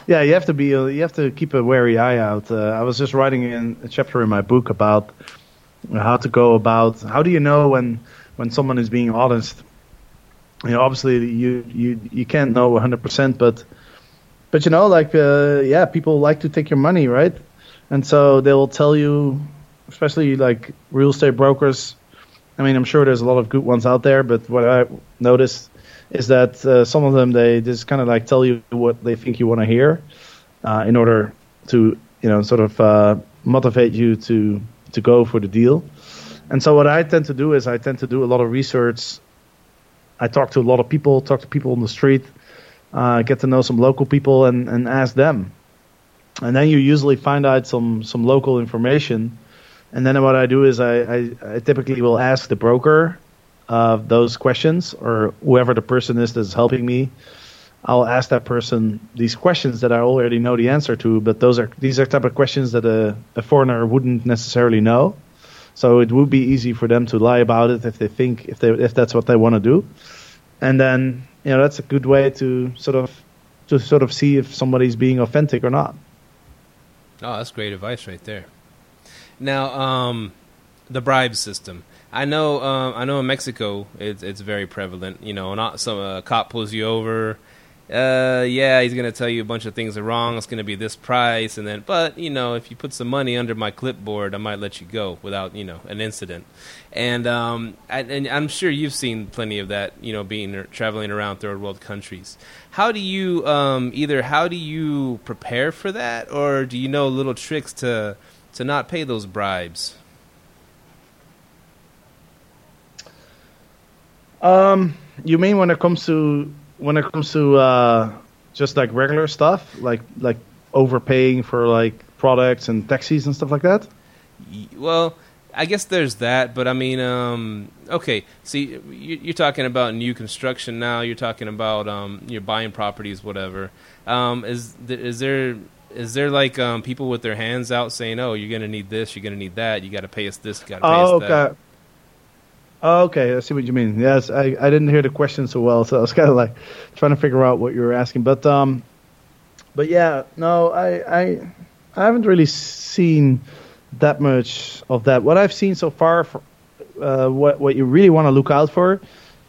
yeah, you have to be you have to keep a wary eye out. Uh, I was just writing in a chapter in my book about how to go about how do you know when when someone is being honest. You know, obviously you you you can't know 100%, but but you know, like uh, yeah, people like to take your money, right? And so they will tell you, especially like real estate brokers. I mean, I'm sure there's a lot of good ones out there, but what I noticed is that uh, some of them they just kind of like tell you what they think you want to hear, uh, in order to you know sort of uh, motivate you to to go for the deal. And so what I tend to do is I tend to do a lot of research. I talk to a lot of people, talk to people on the street, uh, get to know some local people, and, and ask them. And then you usually find out some some local information And then what I do is I, I, I typically will ask the broker uh, those questions or whoever the person is that's helping me. I'll ask that person these questions that I already know the answer to, but those are these are type of questions that a, a foreigner wouldn't necessarily know. So it would be easy for them to lie about it if they think if they if that's what they want to do. And then you know that's a good way to sort of to sort of see if somebody's being authentic or not. Oh, that's great advice right there. Now, um, the bribe system. I know, um, I know in Mexico it's it's very prevalent. You know, not some uh, cop pulls you over. Uh, yeah, he's gonna tell you a bunch of things are wrong. It's gonna be this price, and then, but you know, if you put some money under my clipboard, I might let you go without you know an incident. And um, I, and I'm sure you've seen plenty of that. You know, being traveling around third world countries. How do you um, either how do you prepare for that, or do you know little tricks to to not pay those bribes? Um, you mean when it comes to when it comes to uh, just like regular stuff, like like overpaying for like products and taxis and stuff like that? Well, I guess there's that, but I mean, um, okay. See, you're talking about new construction now. You're talking about um, you're buying properties, whatever. Um, is is there is there like um, people with their hands out saying, "Oh, you're going to need this, you're going to need that, you got to pay us this, got to pay oh, us okay. that." Oh, okay, I see what you mean. Yes, I, I didn't hear the question so well, so I was *laughs* kind of like trying to figure out what you were asking. But um, but yeah, no, I I I haven't really seen that much of that. What I've seen so far, for, uh, what what you really want to look out for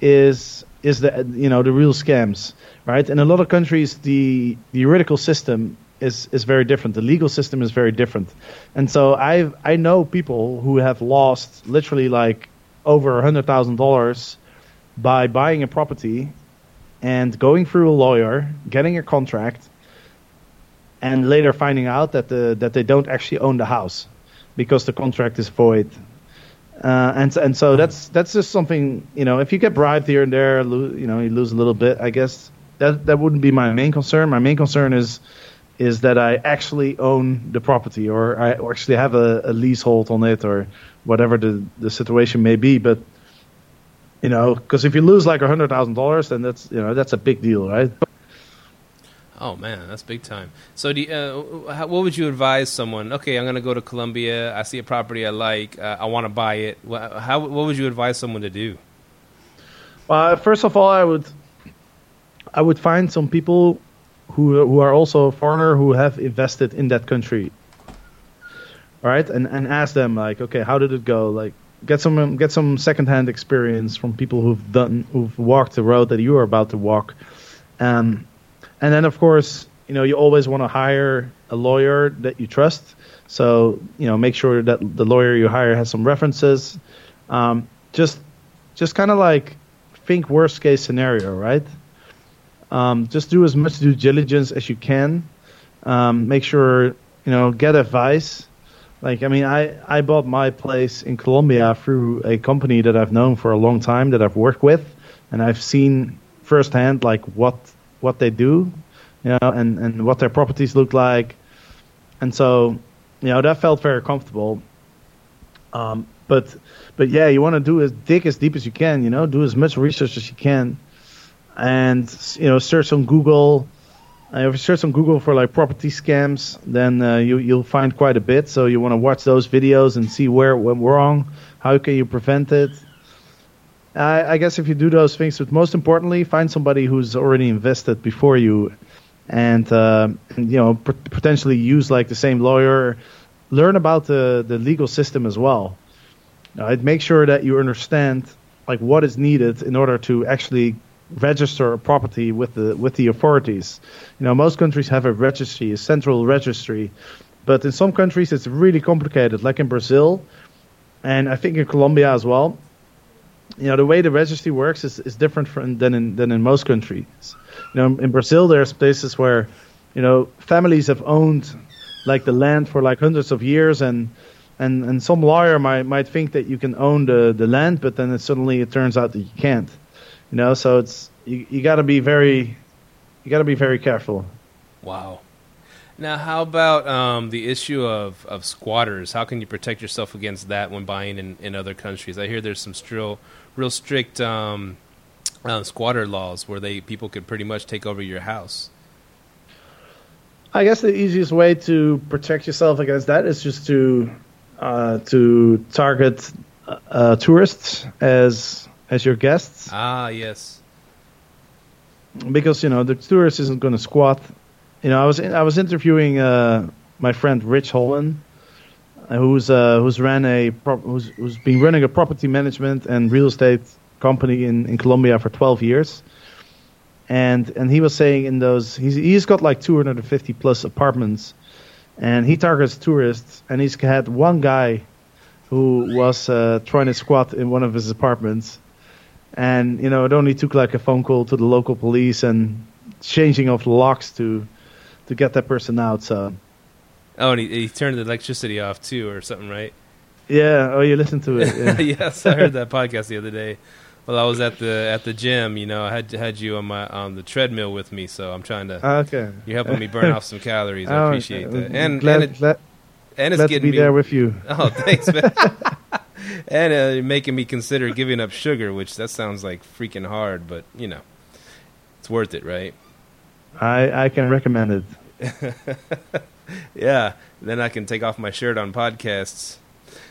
is is the you know the real scams, right? In a lot of countries, the the juridical system is is very different. The legal system is very different, and so I I know people who have lost literally like over a hundred thousand dollars by buying a property and going through a lawyer, getting a contract, and later finding out that the that they don't actually own the house because the contract is void. Uh, and and so that's that's just something you know. If you get bribed here and there, you know, you lose a little bit. I guess that that wouldn't be my main concern. My main concern is is that I actually own the property or I actually have a, a leasehold on it or whatever the, the situation may be. But you know, because if you lose like a hundred thousand dollars, then that's you know that's a big deal, right? Oh man, that's big time. So, do you, uh, how, what would you advise someone? Okay, I'm going to go to Colombia. I see a property I like. Uh, I want to buy it. How, what would you advise someone to do? Well, first of all, I would I would find some people who who are also a foreigner who have invested in that country. All right, and and ask them like, okay, how did it go? Like, get some get some secondhand experience from people who've done who've walked the road that you are about to walk. Um, and then of course, you know, you always want to hire a lawyer that you trust. So you know, make sure that the lawyer you hire has some references. Um, just just kind of like think worst case scenario, right? Um, just do as much due diligence as you can. Um, make sure you know get advice. Like I mean, I I bought my place in Colombia through a company that I've known for a long time that I've worked with, and I've seen firsthand like what what they do, you know, and and what their properties look like, and so you know that felt very comfortable. Um, but but yeah, you want to do as dig as deep as you can, you know, do as much research as you can and you know search on Google. Uh, if you search on Google for like property scams, then uh, you you'll find quite a bit. So you want to watch those videos and see where it went wrong. How can you prevent it? I, I guess if you do those things, but most importantly, find somebody who's already invested before you, and, uh, and you know potentially use like the same lawyer. Learn about the the legal system as well. Uh, make sure that you understand like what is needed in order to actually register a property with the with the authorities. You know, most countries have a registry, a central registry, but in some countries it's really complicated, like in Brazil, and I think in Colombia as well. You know, the way the registry works is, is different from, than in than in most countries. You know, in Brazil there's places where, you know, families have owned like the land for like hundreds of years and and and some lawyer might might think that you can own the the land but then it suddenly it turns out that you can't you know, so it's you, you got to be very you got to be very careful. Wow. Now, how about um, the issue of, of squatters? How can you protect yourself against that when buying in, in other countries? I hear there's some real, real strict um, uh, squatter laws where they people could pretty much take over your house. I guess the easiest way to protect yourself against that is just to uh, to target uh, tourists as as your guests. Ah, yes. Because you know the tourist isn't going to squat. You know, I was in, I was interviewing uh, my friend Rich Holland, uh, who's uh, who's ran a pro- who's who's been running a property management and real estate company in, in Colombia for 12 years. And and he was saying in those he's he's got like 250 plus apartments, and he targets tourists. And he's had one guy who was uh, trying to squat in one of his apartments, and you know it only took like a phone call to the local police and changing of locks to to get that person out. So. Oh, and he, he turned the electricity off too, or something, right? Yeah. Oh, you listened to it. *laughs* Yeah. yes, I heard that podcast the other day. Well, I was at the at the gym. You know, I had had you on my on the treadmill with me, so I'm trying to. Ah, okay. You're helping me burn off some *laughs* calories. I Oh, appreciate okay. that. And glad, and, it, glad, and it's glad to be me. there with you. oh, thanks, man. *laughs* and uh, making me consider giving up sugar, which that sounds like freaking hard, but you know, it's worth it, right? I I can recommend it. *laughs* Yeah. Then I can take off my shirt on podcasts.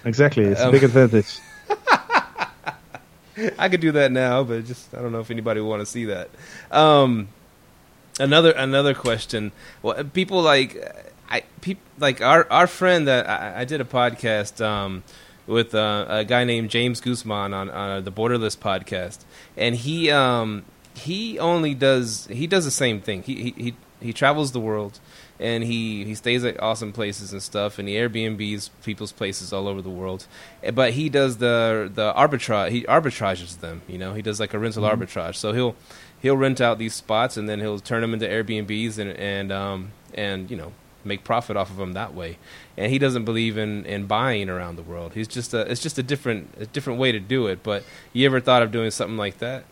Exactly. It's a Um, big advantage. *laughs* I could do that now, but just I don't know if anybody would want to see that. Um, another another question. Well, people like I peop, like our our friend that I, I did a podcast um, with uh, a guy named James Guzman on uh, the Borderless podcast, and he um, he only does he does the same thing. He he he, he travels the world. And he, he stays at awesome places and stuff, and he Airbnbs people's places all over the world. Eh, But he does the the arbitrage. He arbitrages them. You know, he does like a rental arbitrage. So he'll he'll rent out these spots and then he'll turn them into Airbnbs and and um and you know make profit off of them that way. And he doesn't believe in in buying around the world. He's just a it's just a different a different way to do it. But you ever thought of doing something like that?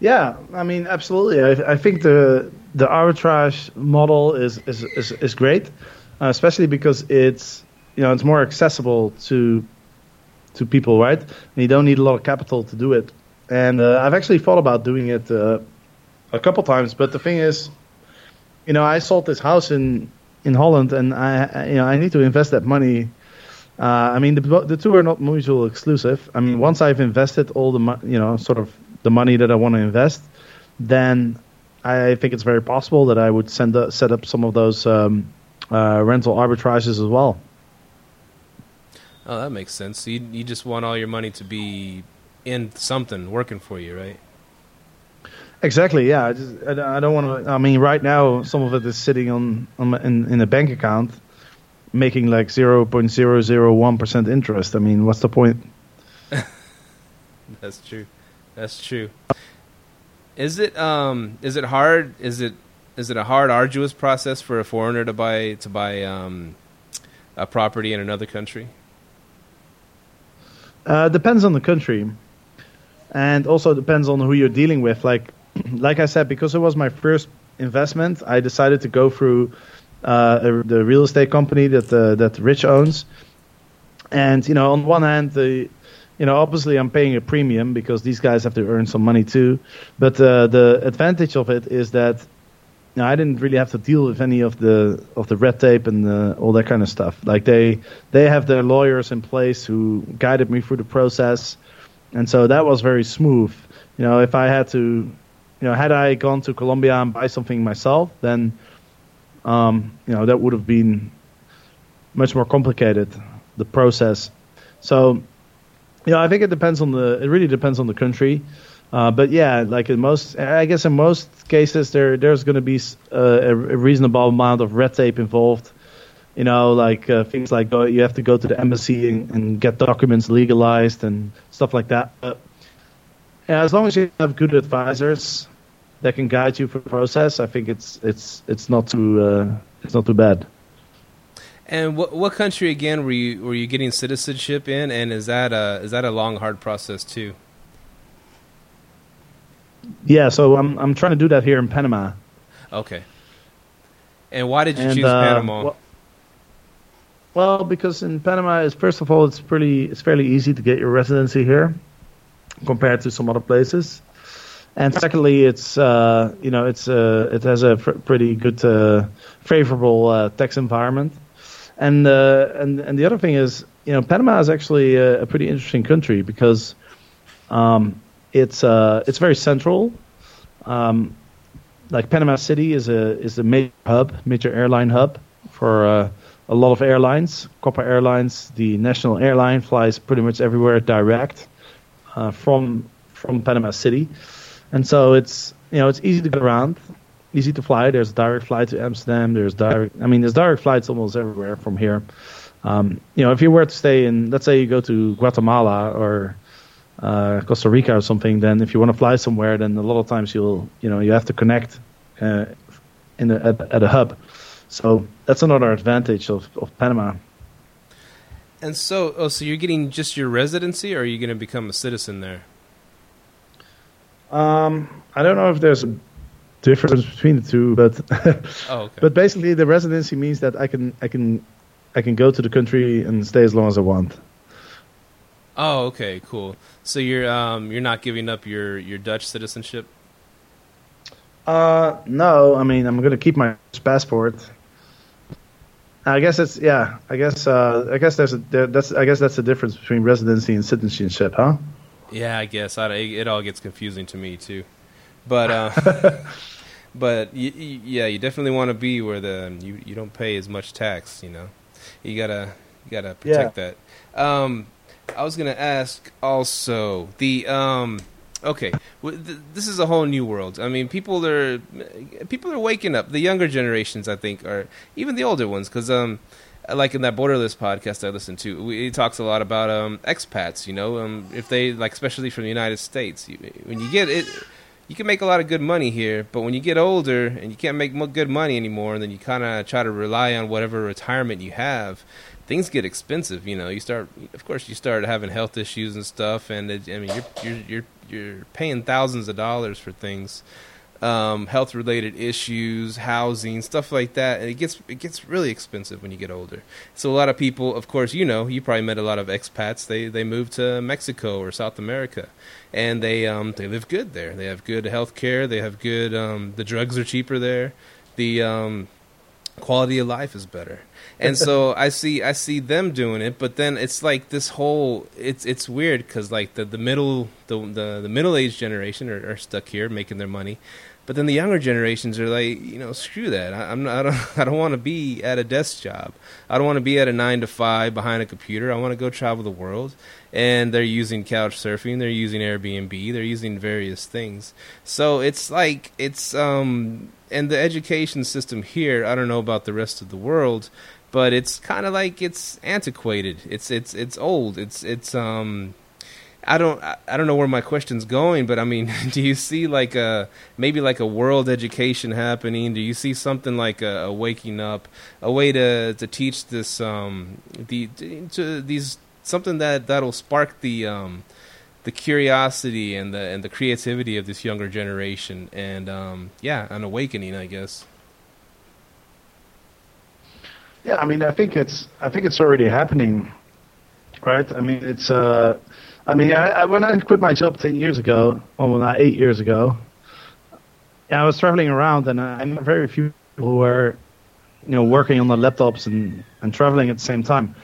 Yeah, I mean, absolutely. I, I think the the arbitrage model is is is, is great, uh, especially because it's you know it's more accessible to to people, right? And you don't need a lot of capital to do it. And uh, I've actually thought about doing it uh, a couple times, but the thing is, you know, I sold this house in in Holland, and I you know I need to invest that money. Uh, I mean, the the two are not mutual exclusive. I mean, once I've invested all the mo- you know sort of the money that I want to invest, then I think it's very possible that I would send the, set up some of those um, uh, rental arbitrages as well. Oh, that makes sense. So you you just want all your money to be in something working for you, right? Exactly. Yeah. I just I, don't- want to. I mean, right now some of it is sitting on, on in in a bank account, making like zero point zero zero one percent interest. I mean, what's the point? *laughs* That's true. That's true. Is it um is it hard is it is it a hard arduous process for a foreigner to buy to buy um a property in another country? Uh, depends on the country, and also depends on who you're dealing with. Like, *clears throat* like I said, because it was my first investment, I decided to go through uh, the real estate company that uh, that Rich owns. And you know, on one hand, the you know, obviously I'm paying a premium because these guys have to earn some money too. But uh, the advantage of it is that you know, I didn't really have to deal with any of the of the red tape and the, all that kind of stuff. Like they they have their lawyers in place who guided me through the process, and so that was very smooth. You know, if I had to, you know, had I gone to Colombia and buy something myself, then, um, you know, that would have been much more complicated, the process. So, you know, I think it depends on the. It really depends on the country. Uh, but yeah, like in most, I guess in most cases, there there's going to be a, a reasonable amount of red tape involved. You know, like uh, things like go, you have to go to the embassy and, and get documents legalized and stuff like that. But yeah, as long as you have good advisors that can guide you through the process, I think it's it's it's not too uh, it's not too bad. And what what country again were you were you getting citizenship in and is that a is that a long hard process too? Yeah, so I'm I'm trying to do that here in Panama. Okay. And why did you And, choose uh, Panama? well- Well, because in Panama, it's first of all, it's pretty, it's fairly easy to get your residency here compared to some other places. And secondly, it's uh, you know it's uh, it has a pretty good uh, favorable uh, tax environment. And uh, and and the other thing is, you know, Panama is actually a, a pretty interesting country because um, it's uh, it's very central. Um, like Panama City is a is a major hub, major airline hub for a lot of airlines. Copa Airlines, the national airline, flies pretty much everywhere direct from from Panama City, and so it's you know it's easy to get around, easy to fly. There's a direct flight to Amsterdam. There's direct, I mean, there's direct flights almost everywhere from here. Um, you know, if you were to stay in, let's say you go to Guatemala or uh, Costa Rica or something, then if you want to fly somewhere, then a lot of times you'll, you know, you have to connect uh, in a, at, at a hub. So that's another advantage of, of Panama. and so, oh, so you're getting just your residency, or are you going to become a citizen there? Um, I don't know if there's a difference between the two, but *laughs* Oh, okay. but basically the residency means that I can I can I can go to the country and stay as long as I want. oh, okay, cool. So you're um you're not giving up your your Dutch citizenship? Uh, no, I mean I'm gonna keep my passport. I guess it's yeah. I guess uh, I guess there's a there, that's I guess that's the difference between residency and citizenship, huh? Yeah, I guess I, it all gets confusing to me too. But uh, *laughs* but y- y- yeah, you definitely want to be where the you you don't pay as much tax. You know, you gotta you gotta protect that. Um, I was gonna ask also the um. Okay, this is a whole new world. I mean, people are people are waking up. The younger generations, I think, are even the older ones, because um, like in that borderless podcast I listen to, he talks a lot about um, expats. You know, um, if they like, especially from the United States, you, when you get it, you can make a lot of good money here. But when you get older and you can't make good money anymore, and then you kind of try to rely on whatever retirement you have, things get expensive. You know, you start, of course, you start having health issues and stuff, and it, I mean, you're you're you're you're paying thousands of dollars for things um, health related issues, housing, stuff like that, and it gets it gets really expensive when you get older. So a lot of people, of course, you know, you probably met a lot of expats. They they move to Mexico or South America, and they um they live good there. They have good health care. They have good um the drugs are cheaper there. The um quality of life is better. And so *laughs* I see I see them doing it, but then it's like this whole it's it's weird because like the the middle the the, the middle aged generation are, are stuck here making their money, but then the younger generations are like you know screw that. I, I'm not I don't, *laughs* I don't want to be at a desk job. I don't want to be at a nine to five behind a computer. I want to go travel the world. And they're using couch surfing. They're using Airbnb. They're using various things. So it's like it's um and the education system here I don't know about the rest of the world but it's kind of like it's antiquated. It's it's it's old. It's it's um I don't I don't know where my question's going, but I mean, *laughs* do you see like a maybe like a world education happening? Do you see something like a, a waking up, a way to to teach this um the to these something that that'll spark the um the curiosity and the and the creativity of this younger generation and um yeah, an awakening, I guess. Yeah, I mean, I think it's I think it's already happening, right? I mean, it's uh, I mean, I, I when I quit my job ten years ago, well, not eight years ago, I was traveling around, and I, met very few people who were, you know, working on the laptops and and traveling at the same time.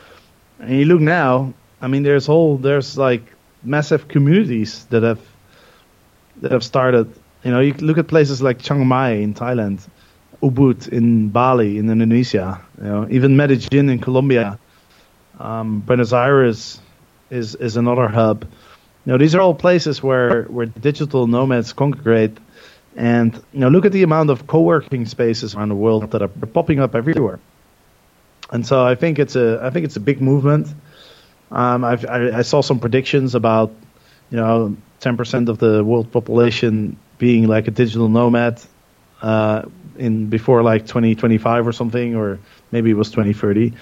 And you look now, I mean, there's whole there's like massive communities that have that have started. You know, you look at places like Chiang Mai in Thailand. Ubud in Bali in Indonesia, you know, even Medellin in Colombia, um, Buenos Aires is is another hub. You know, these are all places where where digital nomads congregate, and you know, look at the amount of co-working spaces around the world that are popping up everywhere. And so I think it's a I think it's a big movement. Um, I've, I, I saw some predictions about you know 10% of the world population being like a digital nomad uh, in before like 2025 or something, or maybe it was 2030,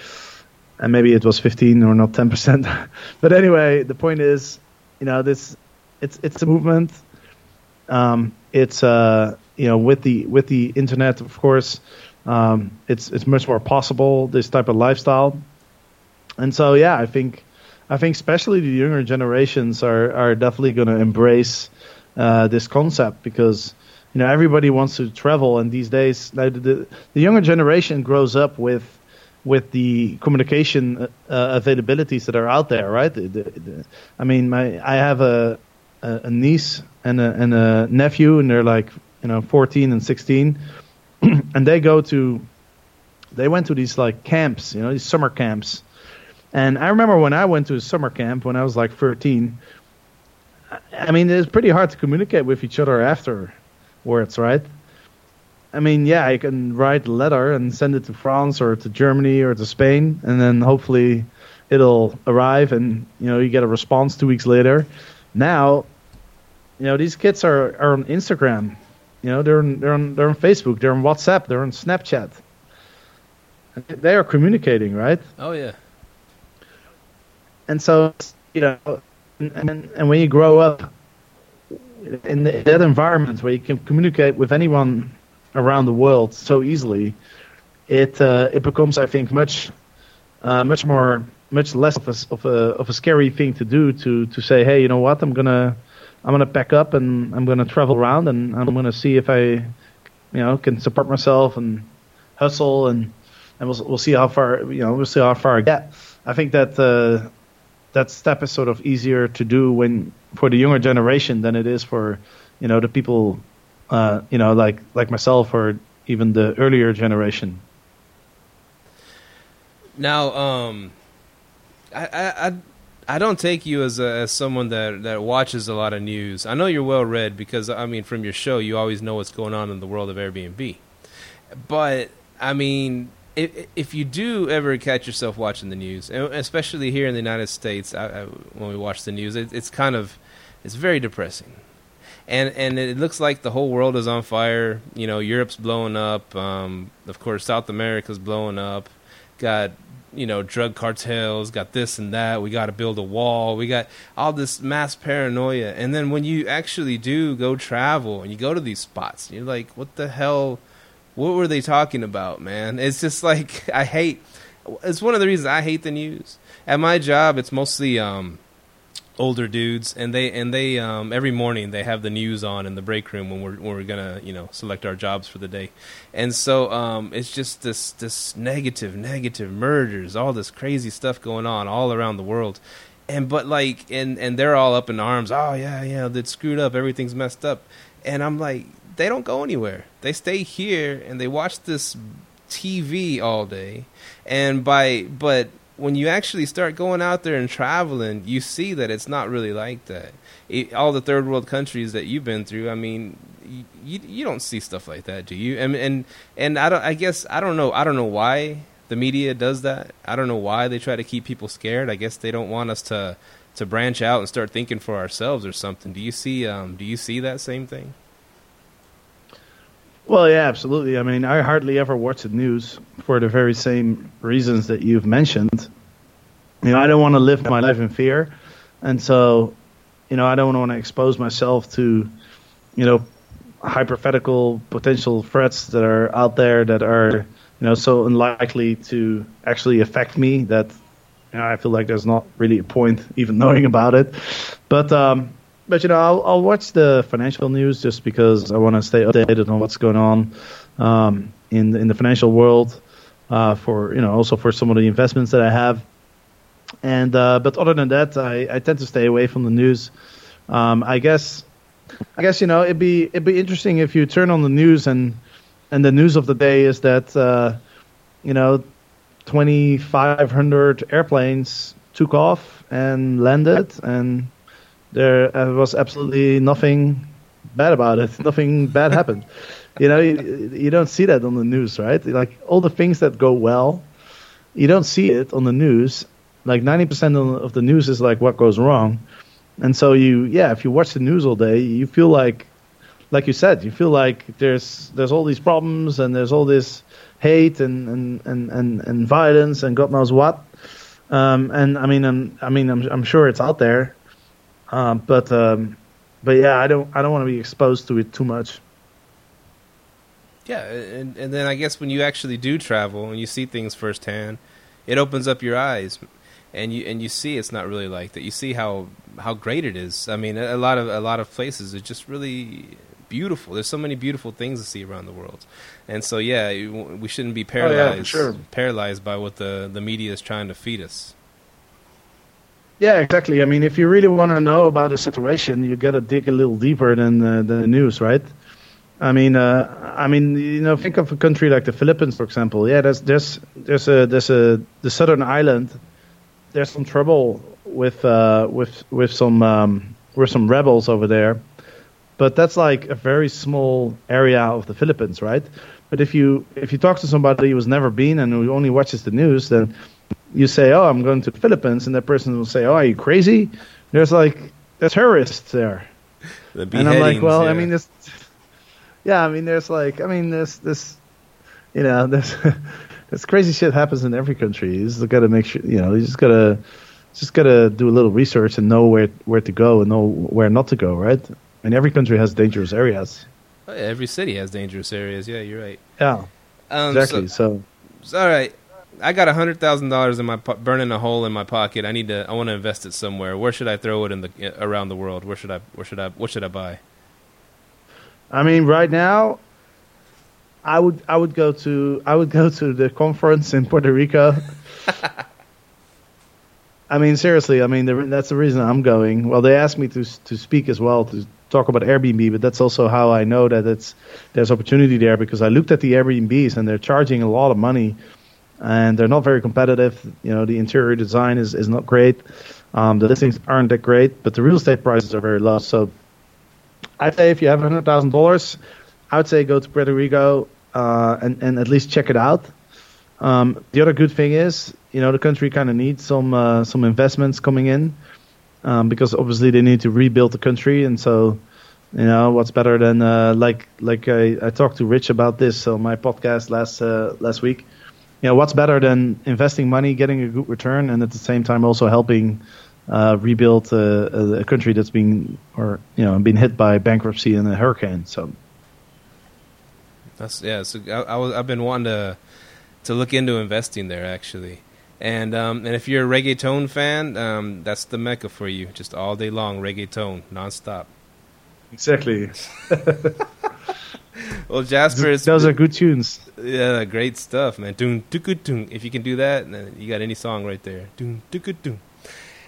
and maybe it was 15 or not 10 percent. *laughs* but anyway, the point is, you know, this it's it's a movement. Um, it's uh, you know, with the with the internet, of course, Um, it's it's much more possible this type of lifestyle, and so yeah, I think I think especially the younger generations are are definitely going to embrace uh, this concept because you know everybody wants to travel, and these days the, the, the younger generation grows up with with the communication uh, availabilities that are out there, right? The, the, I mean, my I have a a, niece and a, and a nephew, and they're like you know 14 and 16 *clears throat* and they go to they went to these like camps, you know, these summer camps. And I remember when I went to a summer camp when I was like 13. I mean, it's pretty hard to communicate with each other afterwards, right? I mean, yeah, I can write a letter and send it to France or to Germany or to Spain, and then hopefully it'll arrive and you know you get a response two weeks later. Now, you know, these kids are, are on Instagram you know, they're on, they're on they're on Facebook, they're on WhatsApp, they're on Snapchat. They are communicating, right? Oh yeah. And so you know, and and, and when you grow up in, the, in that environment where you can communicate with anyone around the world so easily, it uh, it becomes, I think, much uh, much more much less of a, of a of a scary thing to do to to say, hey, you know what, I'm gonna I'm going to pack up and I'm going to travel around and I'm going to see if I, you know, can support myself and hustle and and we'll we'll see how far you know we'll see how far I get. I think that uh, that step is sort of easier to do when for the younger generation than it is for you know the people uh, you know like like myself or even the earlier generation. Now, um, I, I I don't take you as a, as someone that that watches a lot of news. I know you're well read because I mean from your show you always know what's going on in the world of Airbnb. But I mean if, if you do ever catch yourself watching the news, especially here in the United States, I, I, when we watch the news, it, it's kind of it's very depressing, and and it looks like the whole world is on fire. You know, Europe's blowing up. Um, of course, South America's blowing up. Got you know, drug cartels, got this and that. We got to build a wall. We got all this mass paranoia. And then when you actually do go travel and you go to these spots, you're like, what the hell? What were they talking about, man? It's just like *laughs* I hate. It's one of the reasons I hate the news. At my job, it's mostly um, older dudes, and they and they um, every morning they have the news on in the break room when we're when we're gonna you know select our jobs for the day, and so um, it's just this this negative negative murders, all this crazy stuff going on all around the world, and but like and and they're all up in arms. Oh yeah yeah, that's screwed up. Everything's messed up, and I'm like they don't go anywhere. They stay here and they watch this TV all day, and by but when you actually start going out there and traveling, you see that it's not really like that. It, all the third world countries that you've been through, I mean, you you don't see stuff like that, do you? And and and I don't. I guess I don't know. I don't know why the media does that. I don't know why they try to keep people scared. I guess they don't want us to to branch out and start thinking for ourselves or something. Do you see? Um, do you see that same thing? Well, yeah, absolutely. I mean, I hardly ever watch the news for the very same reasons that you've mentioned. You know, I don't want to live my life in fear, and so, you know, I don't want to expose myself to, you know, hypothetical potential threats that are out there that are, you know, so unlikely to actually affect me that, you know, I feel like there's not really a point even knowing about it. But um, but you know, I'll, I'll watch the financial news just because I want to stay updated on what's going on um, in in the financial world. Uh, for you know, also for some of the investments that I have. And uh, but other than that, I, I tend to stay away from the news. Um, I guess I guess you know it'd be it'd be interesting if you turn on the news and and the news of the day is that uh, you know 2,500 airplanes took off and landed and there uh, was absolutely nothing bad about it. *laughs* Nothing bad happened. You know, you, you don't see that on the news, right? Like all the things that go well, you don't see it on the news. Like 90% of the news is like what goes wrong. And so you, yeah, if you watch the news all day, you feel like, like you said, you feel like there's there's all these problems and there's all this hate and and and and, and violence and God knows what. Um, and I mean, I'm, I mean, I'm, I'm sure it's out there. Um, but um, but yeah, I don't I don't want to be exposed to it too much. Yeah, and and then I guess when you actually do travel and you see things firsthand, it opens up your eyes, and you and you see it's not really like that. You see how how great it is. I mean, a lot of a lot of places are just really beautiful. There's so many beautiful things to see around the world, and so yeah, we shouldn't be paralyzed oh, yeah, sure. paralyzed by what the the media is trying to feed us. Yeah, exactly. I mean, if you really want to know about a situation, you got to dig a little deeper than uh, the news, right? I mean, uh, I mean, you know, think of a country like the Philippines, for example. Yeah, there's there's there's a there's a the southern island. There's some trouble with uh, with with some um, with some rebels over there, but that's like a very small area of the Philippines, right? But if you if you talk to somebody who's never been and who only watches the news, then you say, "Oh, I'm going to the Philippines," and that person will say, "Oh, are you crazy? There's like there's terrorists there." The and I'm like, well, yeah. I mean, this, *laughs* yeah, I mean, there's like, I mean, this, this, you know, *laughs* this, this crazy shit happens in every country. You just gotta make sure, you know, you just gotta, just gotta do a little research and know where where to go and know where not to go, right? And every country has dangerous areas. Oh, yeah, every city has dangerous areas. Yeah, you're right. Yeah, Um, exactly. So, So, so, all right, I got a hundred thousand dollars in my po- burning a hole in my pocket. I need to. I want to invest it somewhere. Where should I throw it in the around the world? Where should I? Where should I? What should I buy? I mean, right now, I would I would go to I would go to the conference in Puerto Rico. *laughs* I mean, seriously. I mean, the, that's the reason I'm going. Well, they asked me to to speak as well to talk about Airbnb, but that's also how I know that it's there's opportunity there because I looked at the Airbnbs and they're charging a lot of money, and they're not very competitive. You know, the interior design is is not great. Um, the listings aren't that great, but the real estate prices are very low. So I'd say if you have hundred thousand dollars, I would say go to Puerto Rico uh, and and at least check it out. Um, the other good thing is, you know, the country kind of needs some uh, some investments coming in um, because obviously they need to rebuild the country, and so you know what's better than uh, like like I, I talked to Rich about this on my podcast last uh, last week. You know, what's better than investing money, getting a good return, and at the same time also helping uh, rebuild a, a country that's been or you know been hit by bankruptcy and a hurricane. So That's yeah. So I, I was I've been wanting to to look into investing there actually. And um, and if you're a reggaeton fan, um, that's the mecca for you. Just all day long reggaeton, nonstop. exactly, *laughs* *laughs* Well, Jasper, those are good tunes. yeah, great stuff, man. Doon doon doon. If you can do that, then you got any song right there. Doon doon doon.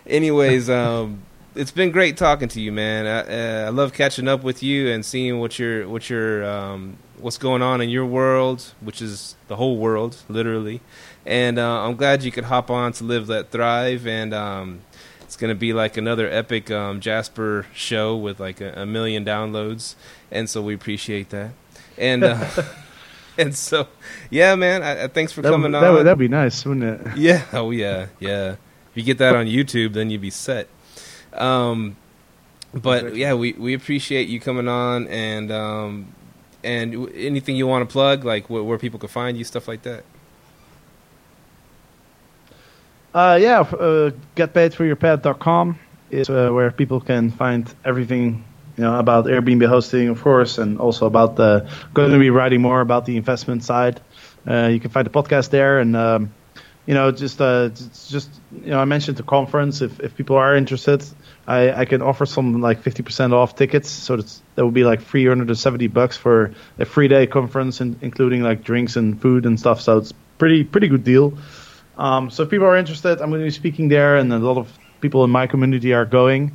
Anyways, *laughs* um, it's been great talking to you, man. I, uh, I love catching up with you and seeing what your what your um, what's going on in your world, which is the whole world, literally. And uh, I'm glad you could hop on to Live Let Thrive, and um, it's gonna be like another epic um, Jasper show with like a, a million downloads, and so we appreciate that. And uh, *laughs* and so, yeah, man. I, I, thanks for That would, coming that on. would that'd be nice, wouldn't it? *laughs* Yeah. Oh yeah. Yeah. If you get that on YouTube, then you'd be set. Um, but yeah, we, we appreciate you coming on and um, and w- anything you want to plug, like wh- where people can find you, stuff like that. Uh, yeah, uh, getpaidforyourpad.com is uh, where people can find everything you know about Airbnb hosting, of course, and also about the going to be writing more about the investment side. Uh, you can find the podcast there, and um, you know, just uh, just, you know, I mentioned the conference. If if people are interested, I, I can offer some like 50% off tickets. So that's, that would be like 370 bucks for a three day conference, and including like drinks and food and stuff. So it's pretty pretty good deal. Um, so if people are interested, I'm going to be speaking there, and a lot of people in my community are going.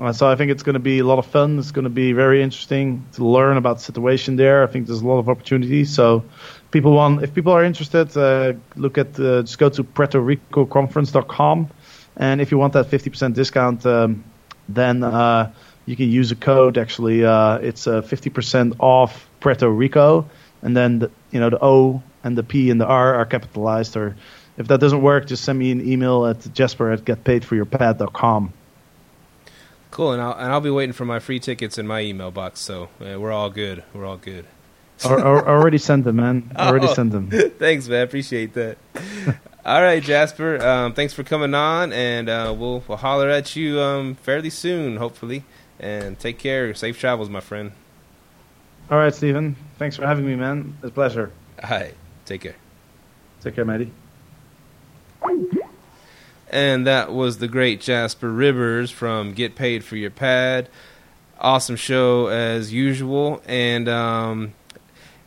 Uh, so I think it's going to be a lot of fun. It's going to be very interesting to learn about the situation there. I think there's a lot of opportunities. So people want, if people are interested, uh, look at uh, just go to Puerto Rico Conference.com, and if you want that 50% discount, um, then uh, you can use a code. Actually, uh, it's uh, 50% off Puerto Rico, and then the, you know the O and the P and the R are capitalized. Or if that doesn't work, just send me an email at jasper at getpaidforyourpad.com. Cool, and I'll and I'll be waiting for my free tickets in my email box. So uh, we're all good. We're all good. or, already sent them, man. I Already Oh. sent them. *laughs* thanks, man. Appreciate that. *laughs* all right, Jasper. Um, thanks for coming on, and uh, we'll we'll holler at you um, fairly soon, hopefully. And take care. Safe travels, my friend. All right, Stephen. Thanks for having me, man. It's a pleasure. All right. Take care. Take care, matey. And that was the great Jasper Ribbers from Get Paid for Your Pad. Awesome show as usual. And um,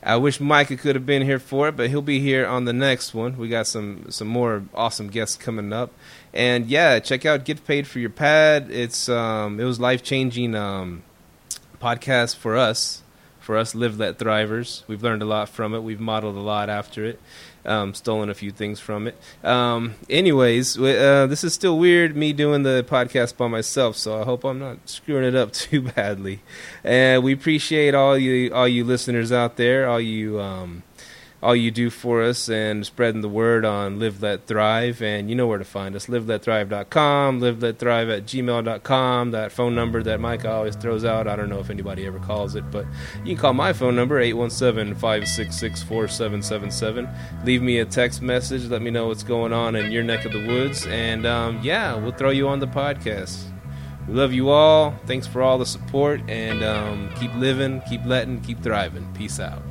I wish Micah could have been here for it, but he'll be here on the next one. We got some some more awesome guests coming up. And yeah, check out Get Paid for Your Pad. It's um, it was life changing um, podcast for us, for us live let thrivers. We've learned a lot from it. We've modeled a lot after it um, stolen a few things from it. Um, anyways, uh, this is still weird me doing the podcast by myself, so I hope I'm not screwing it up *laughs* too badly. And we appreciate all you all you listeners out there, all you um, all you do for us and spreading the word on Live Let Thrive. And you know where to find us liveletthrive.com, liveletthrive at gmail.com. That phone number that Mike always throws out. I don't know if anybody ever calls it, but you can call my phone number 817 566 4777. Leave me a text message. Let me know what's going on in your neck of the woods. And um, yeah, we'll throw you on the podcast. We love you all. Thanks for all the support. And um, keep living, keep letting, keep thriving. Peace out.